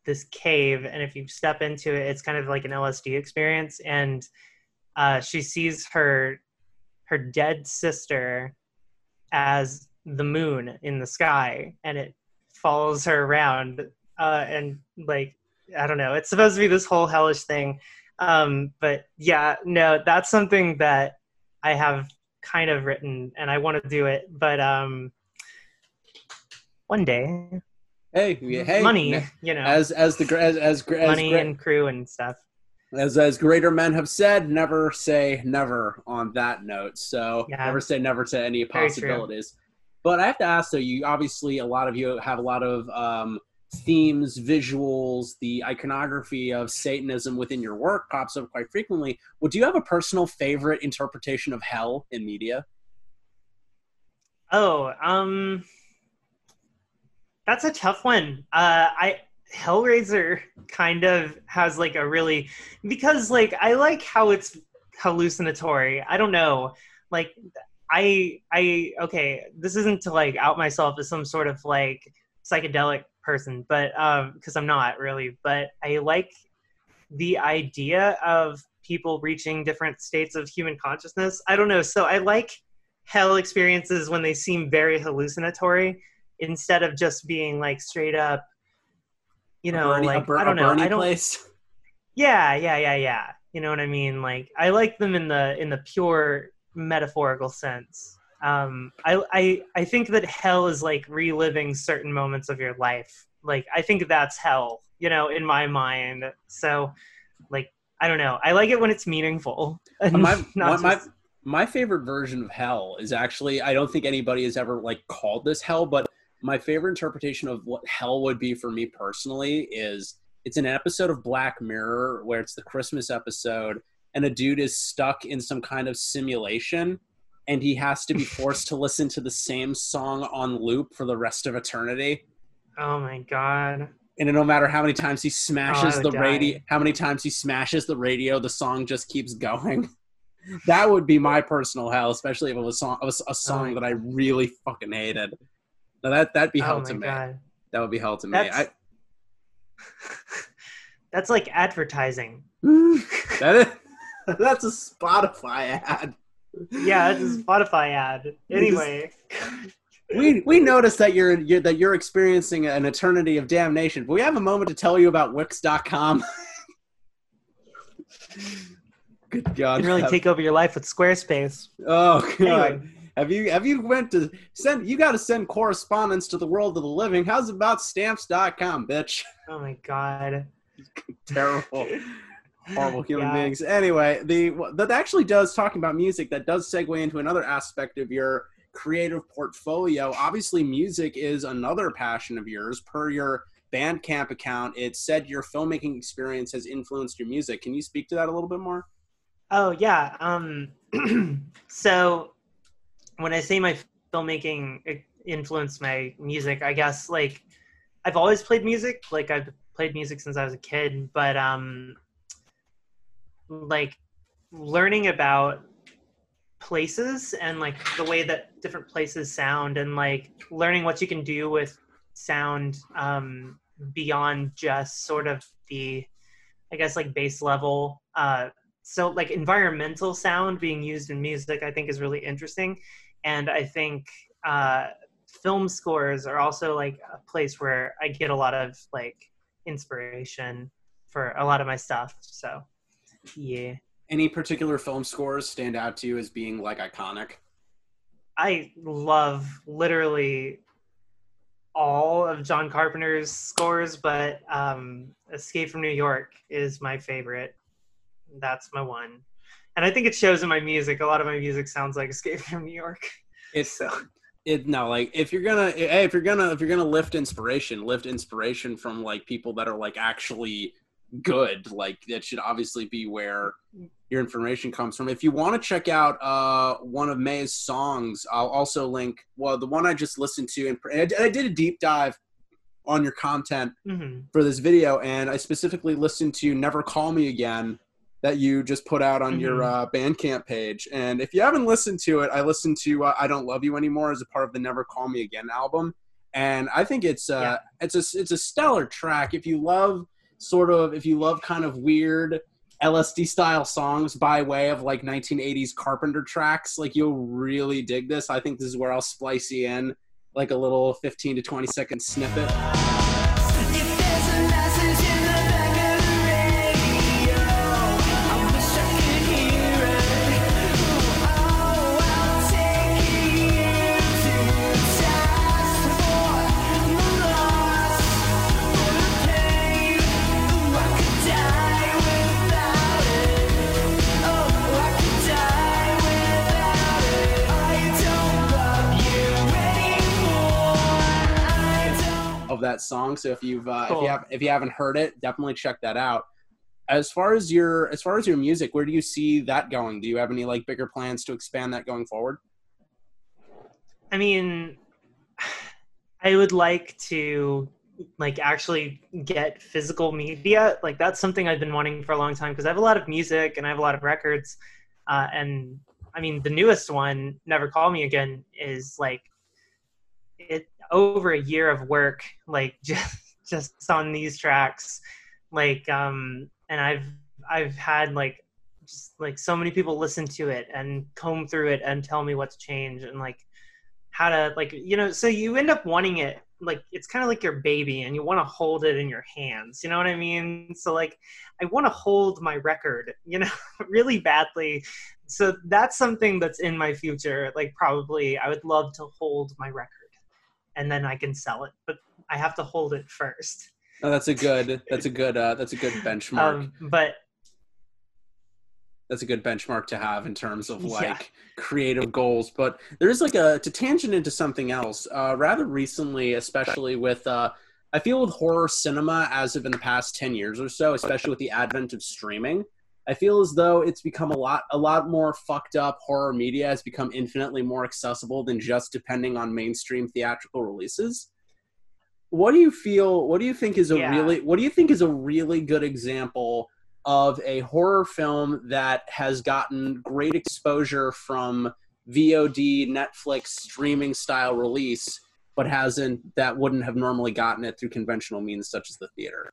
this cave, and if you step into it, it's kind of like an LSD experience. And uh, she sees her her dead sister as the moon in the sky and it follows her around uh, and like I don't know. It's supposed to be this whole hellish thing. Um, but yeah, no, that's something that I have kind of written and I want to do it, but um one day Hey, hey, money, you know, As as the as as, as, money and crew and stuff. As as greater men have said, never say never on that note. So Yeah. never say never to any possibilities. But I have to ask though, you obviously a lot of you have a lot of um, themes, visuals, the iconography of Satanism within your work pops up quite frequently. Well, do you have a personal favorite interpretation of hell in media? Oh, um, that's a tough one. Uh, I Hellraiser kind of has like a really because like I like how it's hallucinatory. I don't know, like I I okay. This isn't to like out myself as some sort of like psychedelic person, but um, because I'm not really. But I like the idea of people reaching different states of human consciousness. I don't know. So I like hell experiences when they seem very hallucinatory instead of just being like straight up you know Bernie, like a, Ber- i don't know i don't place. yeah yeah yeah yeah. You know what i mean? Like i like them in the in the pure metaphorical sense. Um i i i think that hell is like reliving certain moments of your life. Like i think that's hell you know in my mind. So like i don't know. I like it when it's meaningful my, not my, my, my favorite version of hell is actually i don't think anybody has ever like called this hell but my favorite interpretation of what hell would be for me personally is it's an episode of black mirror where it's the christmas episode and a dude is stuck in some kind of simulation and he has to be forced to listen to the same song on loop for the rest of eternity. Oh my god. And no matter how many times he smashes Oh, the radio how many times he smashes the radio the song just keeps going. That would be my personal hell especially if it was song, a, a song oh my that i really fucking hated now that that'd be oh hell oh to me god that would be hell to me That's- I, That's like advertising. that is, that's a spotify ad Yeah, it's a Spotify ad. Anyway, we we noticed that you're, you're that you're experiencing an eternity of damnation but we have a moment to tell you about wix.com good you god can really take over your life with Squarespace. Oh god. Anyway. Have you have you went to send you got to send correspondence to the world of the living. How's about stamps.com, bitch? Oh my god. Terrible. Horrible human Yeah. beings. Anyway, the that actually does talking about music that does segue into another aspect of your creative portfolio. Obviously, music is another passion of yours. Per your Bandcamp account, it said your filmmaking experience has influenced your music. Can you speak to that a little bit more? Oh yeah. Um. so when I say my filmmaking influenced my music, I guess like I've always played music. Like I've played music since I was a kid, but um, like learning about places and like the way that different places sound and like learning what you can do with sound um beyond just sort of the i guess like base level uh so like environmental sound being used in music i think is really interesting. And i think uh film scores are also like a place where i get a lot of like inspiration for a lot of my stuff. So yeah. Any particular film scores stand out to you as being like iconic? i love literally all of john carpenter's scores but um escape from new york is my favorite that's my one and i think it shows in my music a lot of my music sounds like escape from new york It's so it no like if you're gonna hey, if you're gonna if you're gonna lift inspiration, lift inspiration from like people that are like actually good. Like that should obviously be where your information comes from. If you want to check out uh one of May's songs, I'll also link well the one I just listened to and I did- I did a deep dive on your content mhm. for this video and I specifically listened to Never Call Me Again that you just put out on your uh, Bandcamp page. And if you haven't listened to it, I listened to uh, I Don't Love You Anymore as a part of the Never Call Me Again album. And I think it's uh, it's a it's a stellar track. If you love sort of if you love kind of weird LSD style songs by way of like 1980s Carpenter tracks, like you'll really dig this. I think this is where I'll splice you in like a little 15 to 20 second snippet. Song. So if you've uh, if you have if you haven't heard it, definitely check that out. As far as your as far as your music, where do you see that going? Do you have any like bigger plans to expand that going forward? I mean, I would like to like actually get physical media. Like that's something I've been wanting for a long time because I have a lot of music and I have a lot of records. Uh, and I mean, the newest one, "Never Call Me Again," is like it over a year of work, like just just on these tracks. Like, um, and I've I've had like just like so many people listen to it and comb through it and tell me what's changed and like how to like you know so you end up wanting it like it's kind of like your baby and you want to hold it in your hands you know what i mean? So like i want to hold my record you know really badly. So that's something that's in my future like probably i would love to hold my record and then i can sell it but i have to hold it first Oh, that's a good that's a good uh, that's a good benchmark. um but that's a good benchmark to have in terms of like Yeah. creative goals. But there's like a to tangent into something else. Uh, rather recently, especially with uh, I feel with horror cinema as of in the past ten years or so, especially with the advent of streaming, I feel as though it's become a lot a lot more fucked up. Horror media has become infinitely more accessible than just depending on mainstream theatrical releases. What do you feel? What do you think is a Yeah. really? What do you think is a really good example? of a horror film that has gotten great exposure from VOD, Netflix streaming style release, but hasn't that wouldn't have normally gotten it through conventional means such as the theater.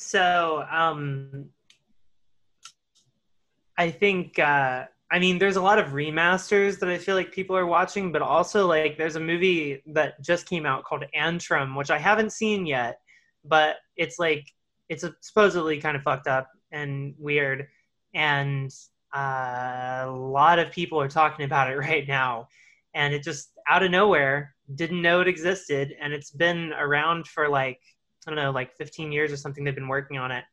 So, um, I think, uh, I mean, there's a lot of remasters that I feel like people are watching, but also like there's a movie that just came out called Antrum, which I haven't seen yet, but it's like it's supposedly kind of fucked up and weird, and uh, a lot of people are talking about it right now, and it just out of nowhere didn't know it existed, and it's been around for like I don't know, like 15 years or something. They've been working on it,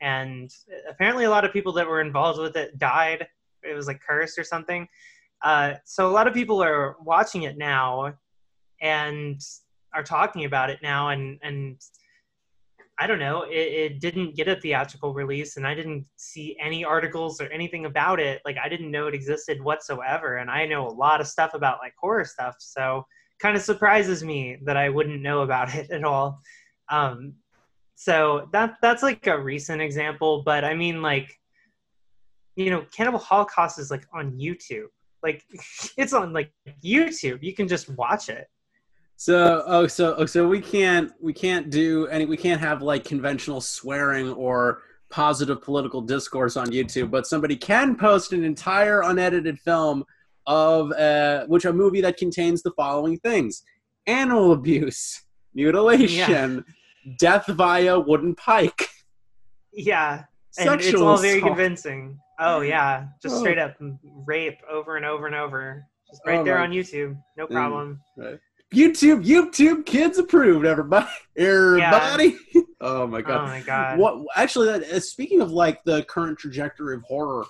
and apparently a lot of people that were involved with it died. It was like cursed or something. Uh, so a lot of people are watching it now, and are talking about it now, and and I don't know. It, it didn't get a theatrical release, and I didn't see any articles or anything about it. Like I didn't know it existed whatsoever, and I know a lot of stuff about like horror stuff. So kind of surprises me that I wouldn't know about it at all. Um, so that that's like a recent example, but I mean like, you know, Cannibal Holocaust is like on YouTube. Like it's on like YouTube. You can just watch it. So oh so oh, so we can't we can't do any we can't have like conventional swearing or positive political discourse on YouTube, but somebody can post an entire unedited film of uh, which a movie that contains the following things: animal abuse, mutilation, death via wooden pike, Yeah, and sexual it's all very assault. convincing. Oh yeah, just Oh. straight up rape over and over and over. Just right Oh, there on YouTube. No problem. YouTube, YouTube, kids approved. Everybody, everybody. Oh my god. Oh my god. What actually? That, uh, speaking of like the current trajectory of horror,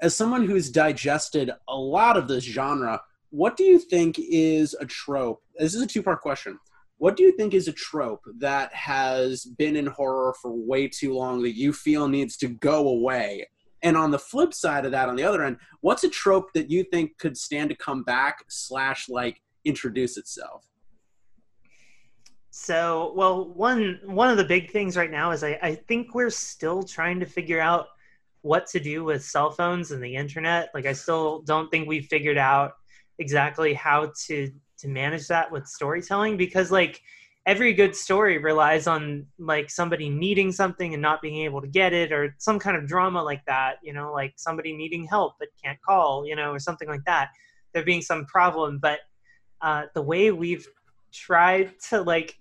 as someone who's digested a lot of this genre, what do you think is a trope? This is a two-part question. What do you think is a trope that has been in horror for way too long that you feel needs to go away? And on the flip side of that, on the other end, what's a trope that you think could stand to come back slash like introduce itself? So, well, one one of the big things right now is I, I think we're still trying to figure out what to do with cell phones and the internet. Like, I still don't think we've figured out exactly how to to manage that with storytelling because, like, every good story relies on like somebody needing something and not being able to get it or some kind of drama like that you know like somebody needing help but can't call you know or something like that there being some problem. But uh, the way we've tried to like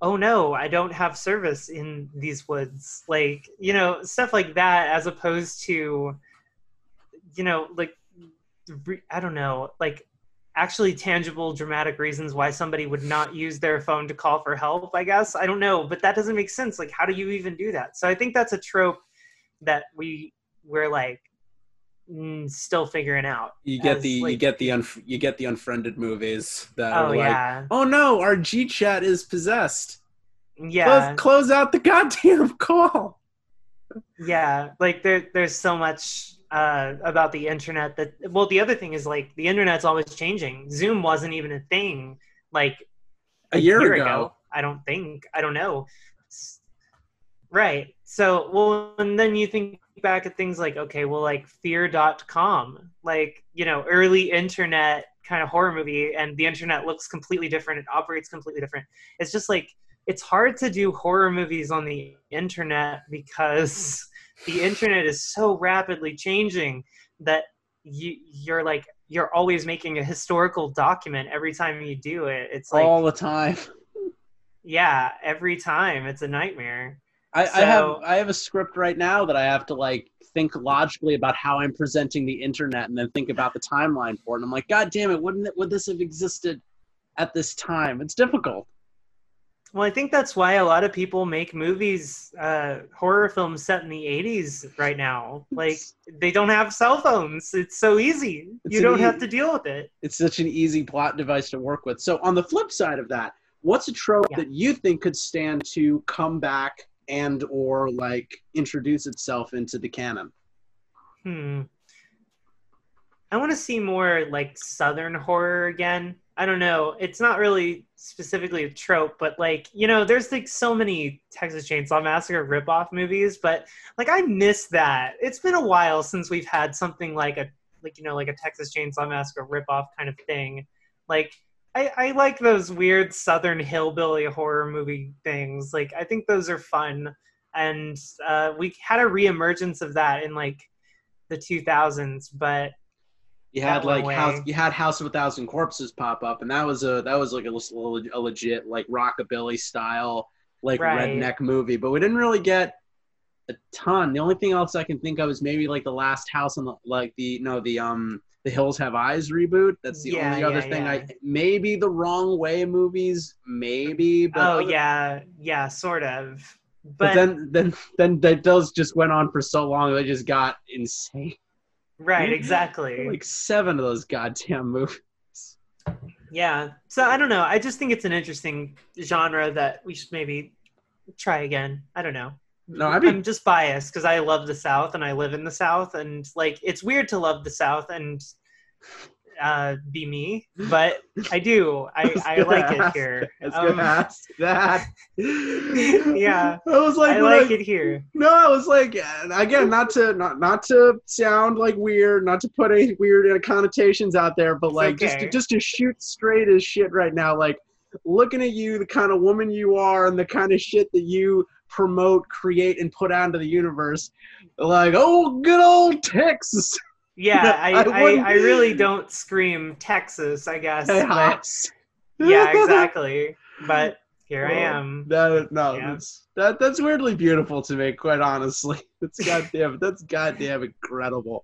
oh no i don't have service in these woods like you know stuff like that as opposed to you know like i don't know like actually tangible dramatic reasons why somebody would not use their phone to call for help i guess. I don't know but that doesn't make sense. Like how do you even do that? So i think that's a trope that we we're like mm, still figuring out You get as, the you get the unf- you get the unfriended movies that oh are like, yeah. Oh no, our G chat is possessed. yeah. Let's close out the goddamn call. yeah like there there's so much uh about the internet that well the other thing is like the internet's always changing. Zoom wasn't even a thing like A year ago. i don't think. I don't know. Right. So well and then you think back at things like okay well like fear.com like you know early internet kind of horror movie and the internet looks completely different. It operates completely different. It's just like it's hard to do horror movies on the internet because the internet is so rapidly changing that you you're like you're always making a historical document every time you do it it's like all the time. yeah every time it's a nightmare I, I have I have a script right now that I have to like think logically about how I'm presenting the internet and then think about the timeline for it. And I'm like, God damn it, wouldn't it, would this have existed at this time? It's difficult. Well i think that's why a lot of people make movies uh horror films set in the 80s right now like they don't have cell phones it's so easy It's you don't e- have to deal with it It's such an easy plot device to work with. So on the flip side of that, what's a trope Yeah. that you think could stand to come back and or like introduce itself into the canon? Hmm. I want to see more like southern horror again. I don't know. It's not really specifically a trope, but like, you know, there's like so many Texas Chainsaw Massacre ripoff movies, but like I miss that. It's been a while since we've had something like a like you know, like a Texas Chainsaw Massacre ripoff kind of thing. Like I, I like those weird southern hillbilly horror movie things. Like I think those are fun. And uh, we had a reemergence of that in like the 2000s, but You had like house, you had House of a Thousand Corpses pop up, and that was a that was like a, a legit like rockabilly style like Right. redneck movie. But we didn't really get a ton. The only thing else I can think of is maybe like the Last House on the like the no the um the Hills Have Eyes reboot. That's the Yeah, only other yeah, thing I maybe the Wrong Way movies maybe. But oh other- yeah, yeah, sort of. But, But, then then then that those just went on for so long they just got insane. Right, exactly. Like seven of those goddamn movies. yeah. So I don't know. I just think it's an interesting genre that we should maybe try again. I don't know. No, I mean I'm just biased because I love the South and I live in the South, and like it's weird to love the South and uh, be me, but I do. I, I gonna like it here. I was Um, ask that. Yeah. I was like, I like I- it here. No, I was like, uh, again, not to not not to sound like weird, not to put any weird connotations out there, but like just to, just to shoot straight as shit right now, like looking at you, the kind of woman you are, and the kind of shit that you promote, create, and put out into the universe, like, oh, good old Texas, Yeah, I, I I, I really don't scream Texas, I guess. hey, but- yeah, exactly. But here I am. That no, Yeah. that's that that's weirdly beautiful to me, quite honestly. That's goddamn that's goddamn incredible.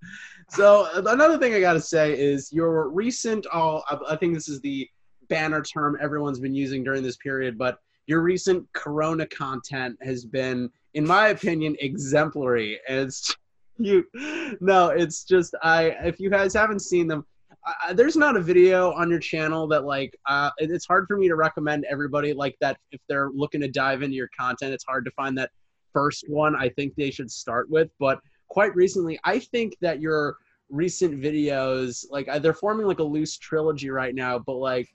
So another thing I gotta say is your recent all I I think this is the banner term everyone's been using during this period, but your recent Corona content has been, in my opinion, exemplary. And it's you. No, it's just I if you guys haven't seen them, there's not a video on your channel that like uh, it- it's hard for me to recommend everybody like that if they're looking to dive into your content it's hard to find that first one i think they should start with. But quite recently i think that your recent videos like uh, they're forming like a loose trilogy right now but like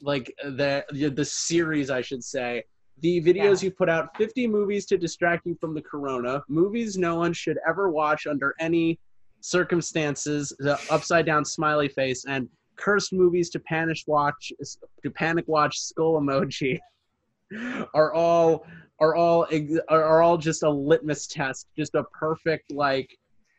like the the series i should say the videos Yeah. you put out 50 movies to distract you from the corona movies no one should ever watch under any circumstances the upside down smiley face and cursed movies to panic watch to panic watch skull emoji are all are all are all just a litmus test, just a perfect like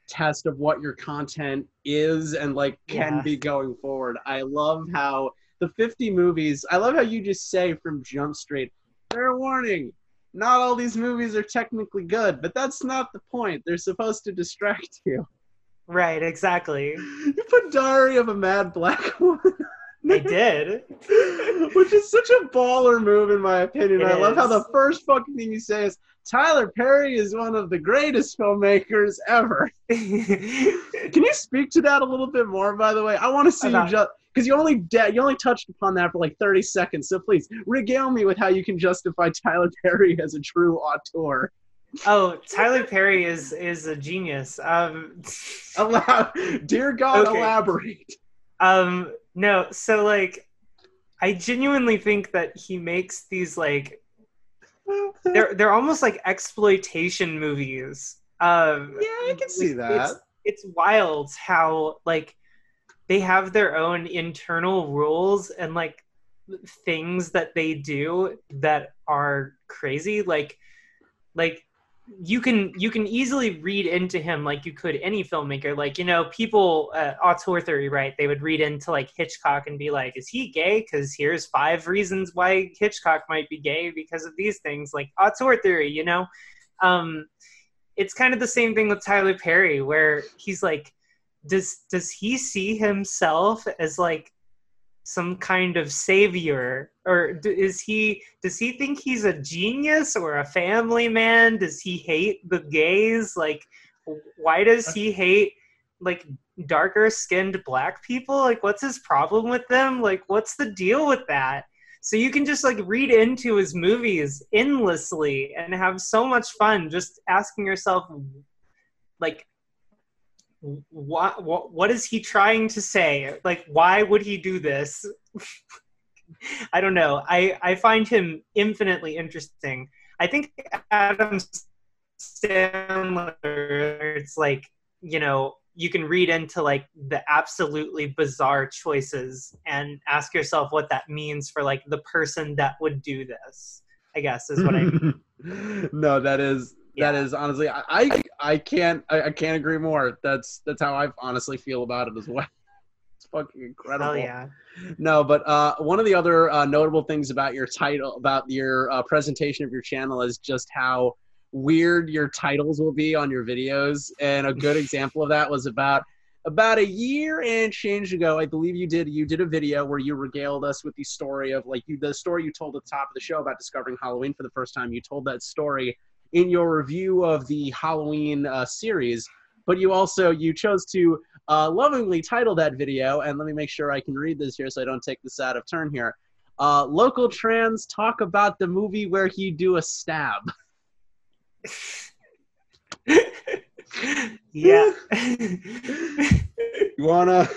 test of what your content is and like can Yeah. be going forward. I love how the 50 movies, I love how you just say from Jump Street, fair warning, not all these movies are technically good, but that's not the point. They're supposed to distract you. Right, exactly. You put Diary of a Mad Black Woman, They did. which is such a baller move in my opinion. It I love how the first fucking thing you say is Tyler Perry is one of the greatest filmmakers ever. Can you speak to that a little bit more, by the way? I want to see you just because you only de- you only touched upon that for like 30 seconds. So please regale me with how you can justify Tyler Perry as a true auteur. oh, Tyler Perry is is a genius. Um, Allow, dear God, Okay. elaborate. um, no, so like, I genuinely think that he makes these like they're they're almost like exploitation movies. Um, Yeah, I can see that. It's, it's wild how like they have their own internal rules and like things that they do that are crazy. Like like you can you can easily read into him like you could any filmmaker. Like you know people uh, auteur theory right? They would read into like hitchcock and be like is he gay? Because here's five reasons why hitchcock might be gay because of these things. Like auteur theory you know? Um it's kind of the same thing with tyler perry where he's like does does he see himself as like some kind of savior? Or is he does he think he's a genius or a family man? Does he hate the gays? Like why does he hate like darker skinned black people? Like what's his problem with them? Like what's the deal with that? So you can just like read into his movies endlessly and have so much fun just asking yourself like what, what is he trying to say? Like why would he do this? I don't know. I i find him infinitely interesting. I think adam sandler it's like you know you can read into like the absolutely bizarre choices and ask yourself what that means for like the person that would do this i guess is what i mean. no, that is that is honestly I I, I can't I, I can't agree more. That's that's how I honestly feel about it as well. It's fucking incredible. hell yeah No, but uh, one of the other uh, notable things about your title, about your uh, presentation of your channel, is just how weird your titles will be on your videos. And a good example of that was about about a year and change ago. I believe you did you did a video where you regaled us with the story of like you the story you told at the top of the show about discovering Halloween for the first time. You told that story in your review of the Halloween uh, series, but you also you chose to uh, lovingly title that video, and let me make sure I can read this here so I don't take this out of turn here. Uh, local trans talk about the movie where he do a stab. yeah You wanna,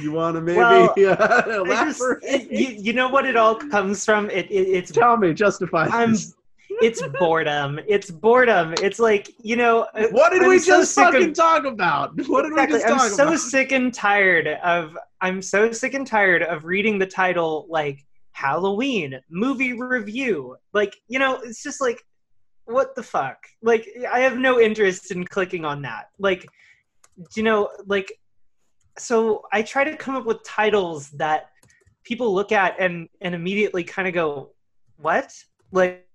you wanna maybe Well, uh, just- elaborate? you, you know what it all comes from it, it it's Tell me, justify. I'm this. It's boredom it's boredom it's like you know uh, What did I'm we so just sick of- fucking talk about? What did Exactly. we just I'm talk so about? sick and tired of I'm so sick and tired of reading the title like Halloween movie review. Like, you know, it's just like what the fuck? Like I have no interest in clicking on that. Like you know, like so I try to come up with titles that people look at and and immediately kind of go, "What?" Like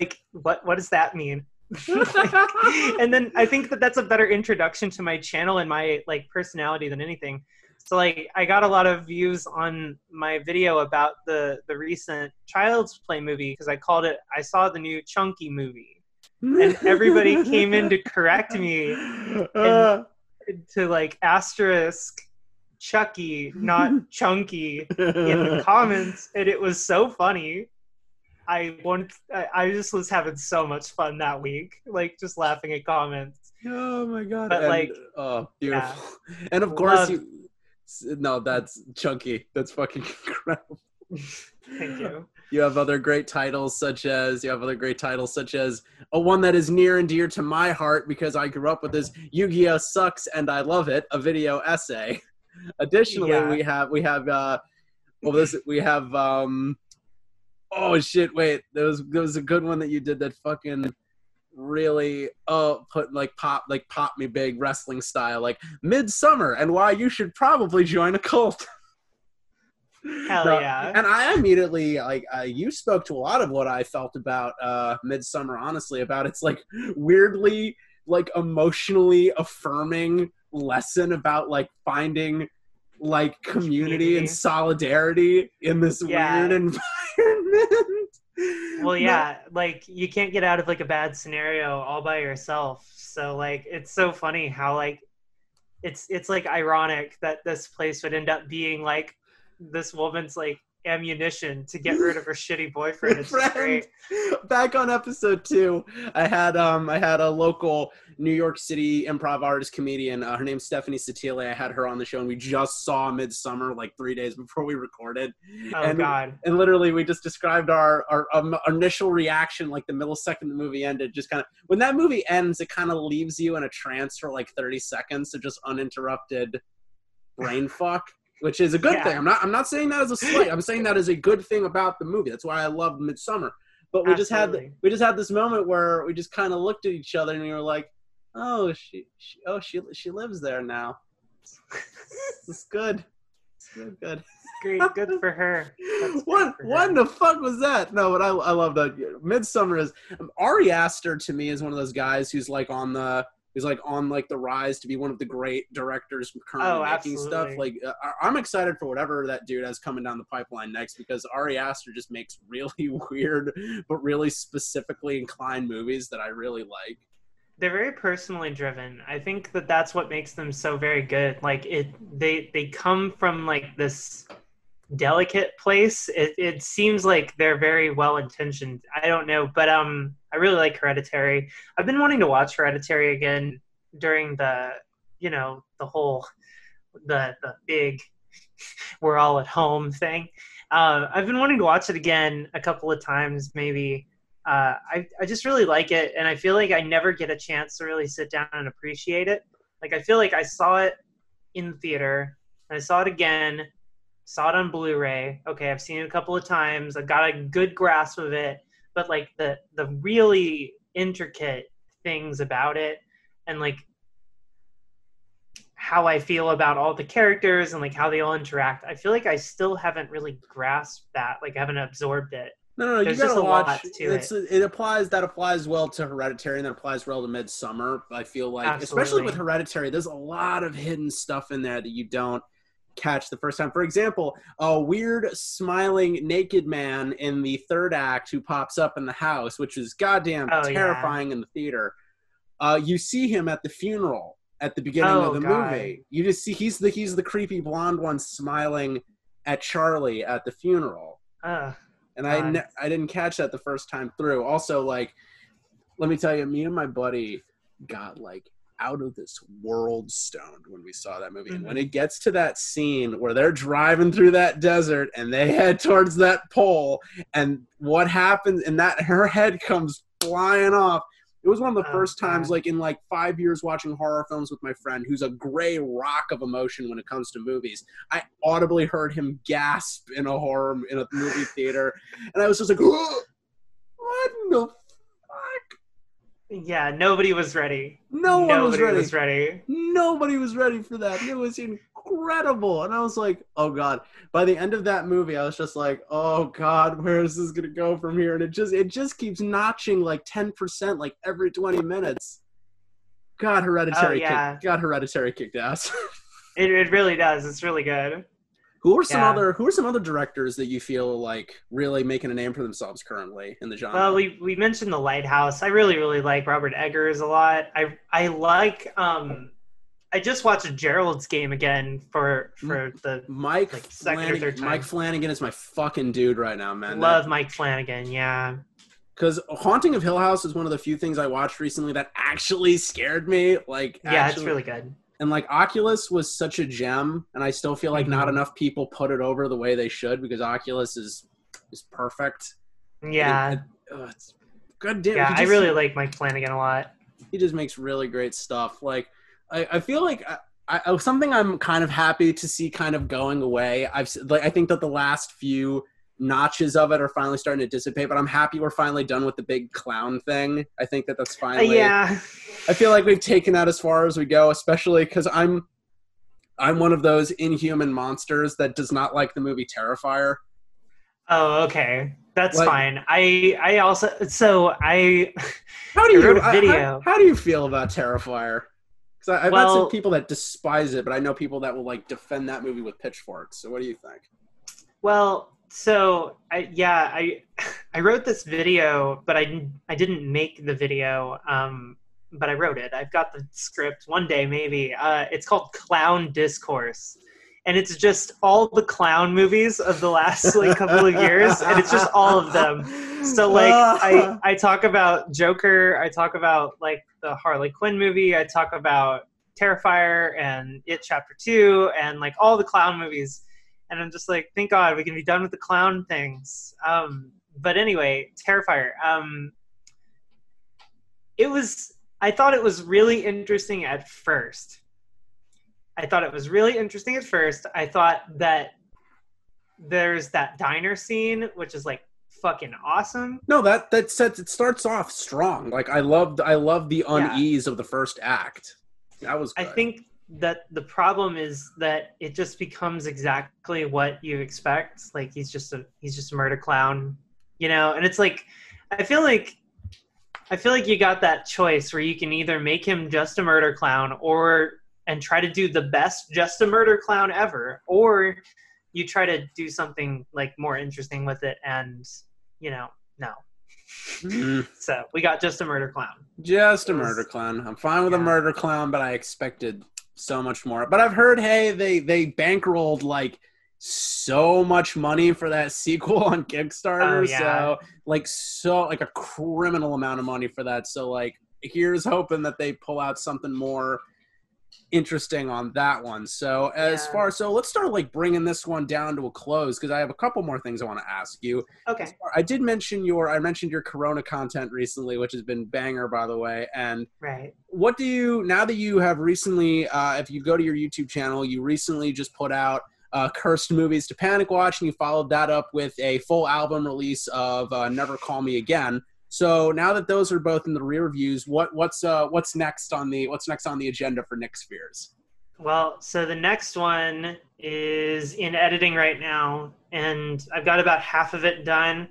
like what what does that mean? Like, and then I think that that's a better introduction to my channel and my like personality than anything. So like I got a lot of views on my video about the the recent Child's Play movie because I called it I saw the new Chunky movie and everybody came in to correct me Uh, to like asterisk Chucky not Chunky in the comments and it was so funny. I want I I just was having so much fun that week like just laughing at comments. oh my god! But, and, like, oh, beautiful. And of course, Love- you. No, that's chunky. That's fucking incredible. Thank you. You have other great titles such as you have other great titles such as a one that is near and dear to my heart because I grew up with this Yu-Gi-Oh sucks and I love it, a video essay. Additionally, Yeah. we have we have uh well this we have um oh shit! Wait, there was there was a good one that you did that fucking really oh put like pop like pop me big wrestling style like midsummer and why you should probably join a cult. Hell No, yeah. And I immediately like uh, you spoke to a lot of what I felt about uh Midsummer. Honestly, about its like weirdly like emotionally affirming lesson about like finding like community, Community. and solidarity in this Yeah. weird environment. well yeah like you can't get out of like a bad scenario all by yourself so like it's so funny how like it's it's like ironic that this place would end up being like this woman's like ammunition to get rid of her shitty boyfriend Back on episode two, I had um I had a local New York City improv artist comedian. Uh, her name's Stephanie Satile. I had her on the show, and we just saw Midsummer like three days before we recorded. oh and, god and literally we just described our, our um, initial reaction like the millisecond the movie ended just kind of when that movie ends it kind of leaves you in a trance for like 30 seconds of just uninterrupted brain fuck which is a good Yeah. thing i'm not i'm not saying that as a slight i'm saying that as a good thing about the movie that's why i love midsummer but we just had Absolutely. we just had this moment where we just kind of looked at each other and we were like oh she, she oh she she lives there now it's good it's good good great good for her That's what for what her. the fuck was that? No, but I I love that. Midsummer is um, Ari Aster to me is one of those guys who's like on the who's like on like the rise to be one of the great directors currently Oh, making stuff. Like uh, I- I'm excited for whatever that dude has coming down the pipeline next because Ari Aster just makes really weird but really specifically inclined movies that I really like. they're very personally driven. I think that that's what makes them so very good. Like it they they come from like this delicate place. It, it seems like they're very well intentioned. I don't know but um i really like hereditary. I've been wanting to watch hereditary again during the you know the whole the the big we're all at home thing. Uh, i've been wanting to watch it again a couple of times maybe. Uh, I, I just really like it and i feel like i never get a chance to really sit down and appreciate it. Like i feel like i saw it in the theater i saw it again saw it on blu-ray. Okay i've seen it a couple of times. I got a good grasp of it but like the the really intricate things about it and like how i feel about all the characters and like how they all interact i feel like i still haven't really grasped that like i haven't absorbed it No, no, no. There's you gotta just a watch. lot to it's it applies that applies well to Hereditary and that applies well to Midsummer. I feel like, especially with Hereditary, there's a lot of hidden stuff in there that you don't catch the first time. For example, a weird smiling naked man in the third act who pops up in the house, which is goddamn Oh, yeah. terrifying in the theater. Uh, you see him at the funeral at the beginning Oh, of the God. movie. You just see he's the he's the creepy blonde one smiling at Charlie at the funeral Ugh. and I ne- I didn't catch that the first time through. Also, like, let me tell you, me and my buddy got like out of this world stoned when we saw that movie. And when Mhm. it gets to that scene where they're driving through that desert and they head towards that pole, and what happens, and that her head comes flying off. It was one of the Oh, first times, like in like five years, watching horror films with my friend, who's a gray rock of emotion when it comes to movies. I audibly heard him gasp in a horror in a movie theater, and I was just like, "What in the fuck?" Yeah nobody was ready No one was ready. was ready Nobody was ready for that. It was incredible, and I was like, "Oh god!" By the end of that movie, I was just like, "Oh god, where is this gonna go from here?" And it just it just keeps notching like ten percent, like every twenty minutes. God, Hereditary, Oh, yeah. kicked, God, Hereditary kicked ass. it, it really does it's really good Who are some Yeah. other Who are some other directors that you feel like really making a name for themselves currently in the genre? Well, we we mentioned the Lighthouse. I really really like Robert Eggers a lot. I I like um I just watched Gerald's game again for for the Mike like, second or Flanagan, third time. Mike Flanagan is my fucking dude right now, man. love Mike Flanagan. Yeah. because Haunting of Hill House is one of the few things I watched recently that actually scared me. Like, Yeah, actually- it's really good. And like Oculus was such a gem, and I still feel like not Mhm. enough people put it over the way they should because Oculus is is perfect. Yeah. It- it- it's, God damn, yeah, he I really like Mike Flanagan a lot. he just makes really great stuff. Like I, I feel like I, I, something I'm kind of happy to see kind of going away. I've like I think that the last few notches of it are finally starting to dissipate. But I'm happy we're finally done with the big clown thing. I think that that's Uh, finally. yeah. I feel like we've taken that as far as we go, especially because I'm I'm one of those inhuman monsters that does not like the movie Terrifier. Oh, okay. That's Like- fine. I I also so I How do you wrote a I- video. How, how do you feel about Terrifier? Because I've met some people that despise it, but I know people that will like defend that movie with pitchforks. So what do you think? well, so I yeah, I I wrote this video, but I I didn't make the video. Um but I wrote it. I've got the script one day maybe. Uh it's called Clown Discourse. And it's just all the clown movies of the last like couple of years and it's just all of them. So like I I talk about Joker, I talk about like the Harley Quinn movie, I talk about Terrifier and It Chapter 2 and like all the clown movies. And I'm just like, thank God we can be done with the clown things. Um but anyway, Terrifier. Um it was I thought it was really interesting at first. I thought it was really interesting at first. I thought that there's that diner scene, which is like fucking awesome. No, that that sets it starts off strong. Like I loved I loved the Yeah. unease of the first act. That was I think that the problem is that it just becomes exactly what you expect. Like he's just a he's just a murder clown, you know. And it's like I feel like I feel like you got that choice where you can either make him just a murder clown or and try to do the best just a murder clown ever, or you try to do something like more interesting with it. And you know, no. Mm, So we got just a murder clown. just a was- murder clown. I'm fine with a murder clown, but I expected so much more. But I've heard, hey, they they bankrolled like so much money for that sequel on Kickstarter. Oh, yeah. So like so like a criminal amount of money for that. So like here's hoping that they pull out something more interesting on that one. So as Yeah. far so let's start like bringing this one down to a close because I have a couple more things I want to ask you. Okay. I did mention your I mentioned your Corona content recently, which has been banger by the way. And Right. what do you now that you have recently? Uh, if you go to your YouTube channel, you recently just put out uh, "Cursed Movies to Panic Watch," and you followed that up with a full album release of uh, "Never Call Me Again." So now that those are both in the rear views, what what's uh, what's next on the what's next on the agenda for Nyx Fears? Well, so the next one is in editing right now, and I've got about half of it done.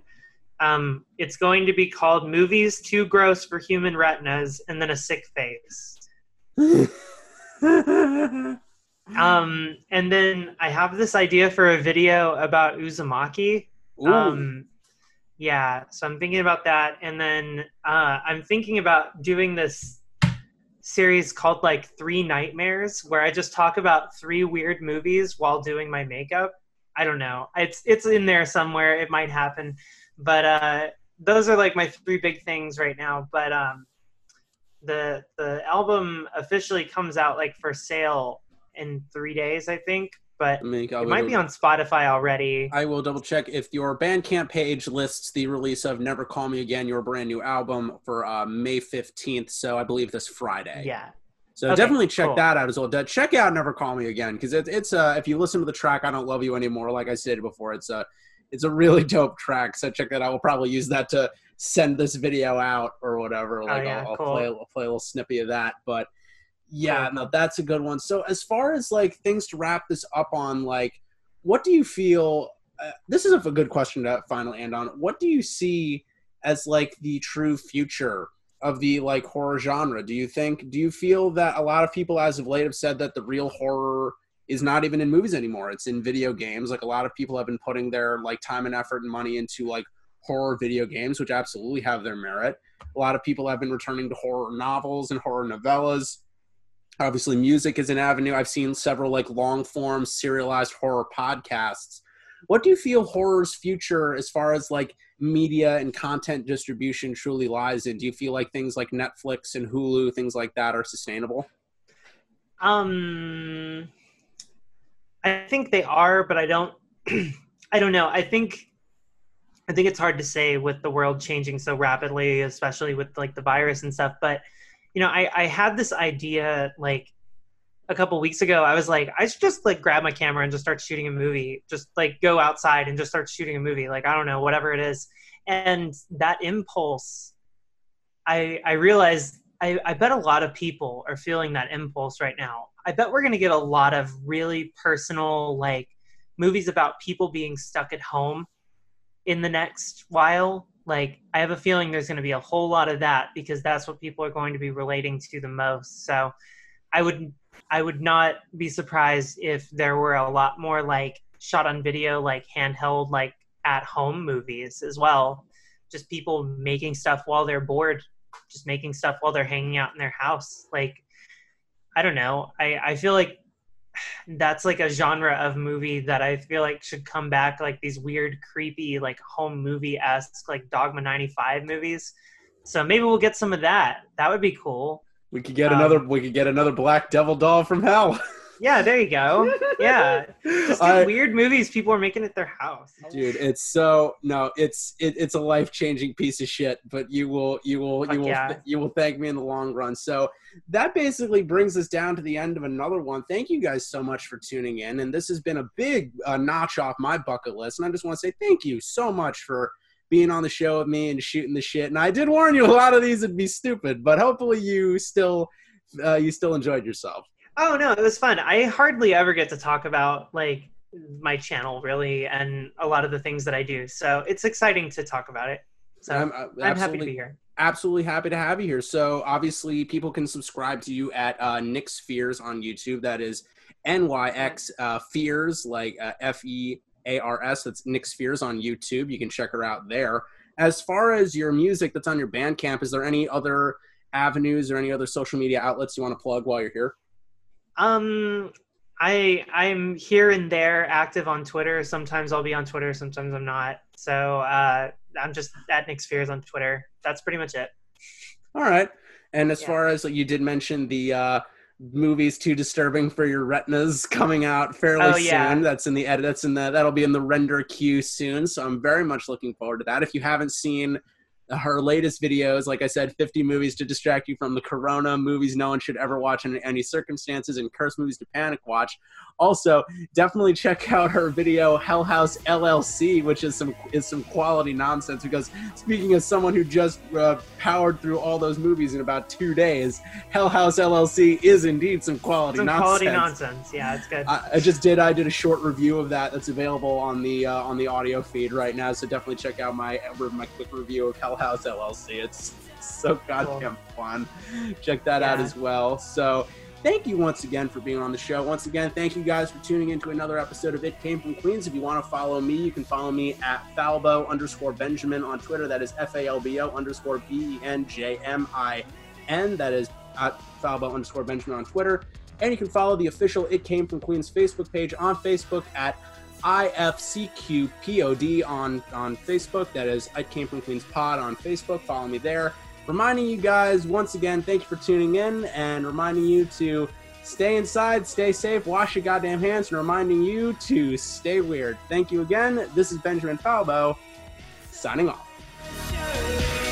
Um, it's going to be called "Movies Too Gross for Human Retinas," and then a sick face. Um, and then I have this idea for a video about Uzumaki. Um, yeah, so I'm thinking about that, and then uh, I'm thinking about doing this series called like Three Nightmares, where I just talk about three weird movies while doing my makeup. I don't know. It's it's in there somewhere. It might happen, but uh, those are like my three big things right now. But um, the the album officially comes out like for sale in three days, I think. But I mean, I'll it might be on Spotify already. I will double check if your Bandcamp page lists the release of "Never Call Me Again," your brand new album for uh, May fifteenth. So I believe this Friday. Yeah. So Okay, definitely check cool. that out as well. Check out "Never Call Me Again" because it's it's uh if you listen to the track "I Don't Love You Anymore," like I said before, it's a it's a really dope track. So check that out. We'll probably use that to send this video out or whatever. Like Oh, yeah, I'll, I'll cool. play I'll play a little snippy of that. But yeah, no, that's a good one. So as far as like things to wrap this up on, like, what do you feel? Uh, this is a good question to finally end on. What do you see as like the true future of the like horror genre? Do you think? Do you feel that a lot of people, as of late, have said that the real horror is not even in movies anymore? It's in video games. Like a lot of people have been putting their like time and effort and money into like horror video games, which absolutely have their merit. A lot of people have been returning to horror novels and horror novellas. Obviously, music is an avenue. I've seen several like long form serialized horror podcasts. What do you feel horror's future as far as like media and content distribution truly lies in? Do you feel like things like Netflix and Hulu, things like that, are sustainable? Um, I think they are, but I don't. I don't know. I think. I think it's hard to say with the world changing so rapidly, especially with like the virus and stuff. But you know, I I had this idea like a couple weeks ago, I was like, I should just like grab my camera and just start shooting a movie. Just like go outside and just start shooting a movie. Like I don't know, whatever it is. And that impulse, I I realized I, I bet a lot of people are feeling that impulse right now. I bet we're gonna get a lot of really personal like movies about people being stuck at home in the next while. Like I have a feeling there's gonna be a whole lot of that because that's what people are going to be relating to the most. So I would I would not be surprised if there were a lot more like shot on video, like handheld, like at home movies as well. Just people making stuff while they're bored, just making stuff while they're hanging out in their house. Like, I don't know. I, I feel like that's like a genre of movie that I feel like should come back, like these weird, creepy, like home movie esque, like Dogma 95 movies. So maybe we'll get some of that. That would be cool. We could get Um, another. We could get another Black Devil doll from hell. Yeah, there you go. Yeah. Just weird movies people are making at their house. dude it's so no it's it, it's a life-changing piece of shit but you will you will Fuck you will yeah. you will thank me in the long run so that basically brings us down to the end of another one thank you guys so much for tuning in and this has been a big uh, notch off my bucket list and i just want to say thank you so much for being on the show with me and shooting the shit and i did warn you a lot of these would be stupid but hopefully you still uh, you still enjoyed yourself Oh no, it was fun. I hardly ever get to talk about like my channel really and a lot of the things that I do. So it's exciting to talk about it. So I'm, I'm, uh, happy to be here. absolutely happy to have you here. So obviously, people can subscribe to you at uh, Nyx Fears on YouTube. That is N Y X uh, Fears, like uh, F E A R S. That's Nyx Fears on YouTube. You can check her out there. As far as your music that's on your Bandcamp, is there any other avenues or any other social media outlets you want to plug while you're here? Um I I'm here and there active on Twitter. Sometimes I'll be on Twitter, sometimes I'm not. So uh I'm just at Nyx Fears on Twitter. That's pretty much it. All right. And as Yeah. far as you did mention the uh, movies too disturbing for your retinas coming out fairly Oh, yeah. soon. That's in the edit. That's in the that'll be in the render queue soon. So I'm very much looking forward to that. If you haven't seen her latest videos, like I said, 50 movies to distract you from the corona, movies no one should ever watch in any circumstances, and curse movies to panic watch. Also, definitely check out her video Hell House LLC, which is some is some quality nonsense. Because speaking as someone who just uh, powered through all those movies in about two days, Hell House LLC is indeed some quality Some nonsense. quality nonsense. Yeah, it's good. I, I just did. I did a short review of that. That's available on the uh, on the audio feed right now. So definitely check out my my quick review of Hell House LLC. It's so goddamn fun. Check that out as well. So. Thank you once again for being on the show. Once again, thank you guys for tuning in to another episode of It Came from Queens. If you want to follow me, you can follow me at Falbo underscore Benjamin on Twitter. That is F A L B O underscore B E N J M I N. That is at Falbo underscore Benjamin on Twitter. And you can follow the official It Came From Queens Facebook page on Facebook at IFCQPOD on, on Facebook. That is It Came From Queens Pod on Facebook. Follow me there. Reminding you guys once again, thank you for tuning in and reminding you to stay inside, stay safe, wash your goddamn hands, and reminding you to stay weird. Thank you again. This is Benjamin Falbo signing off.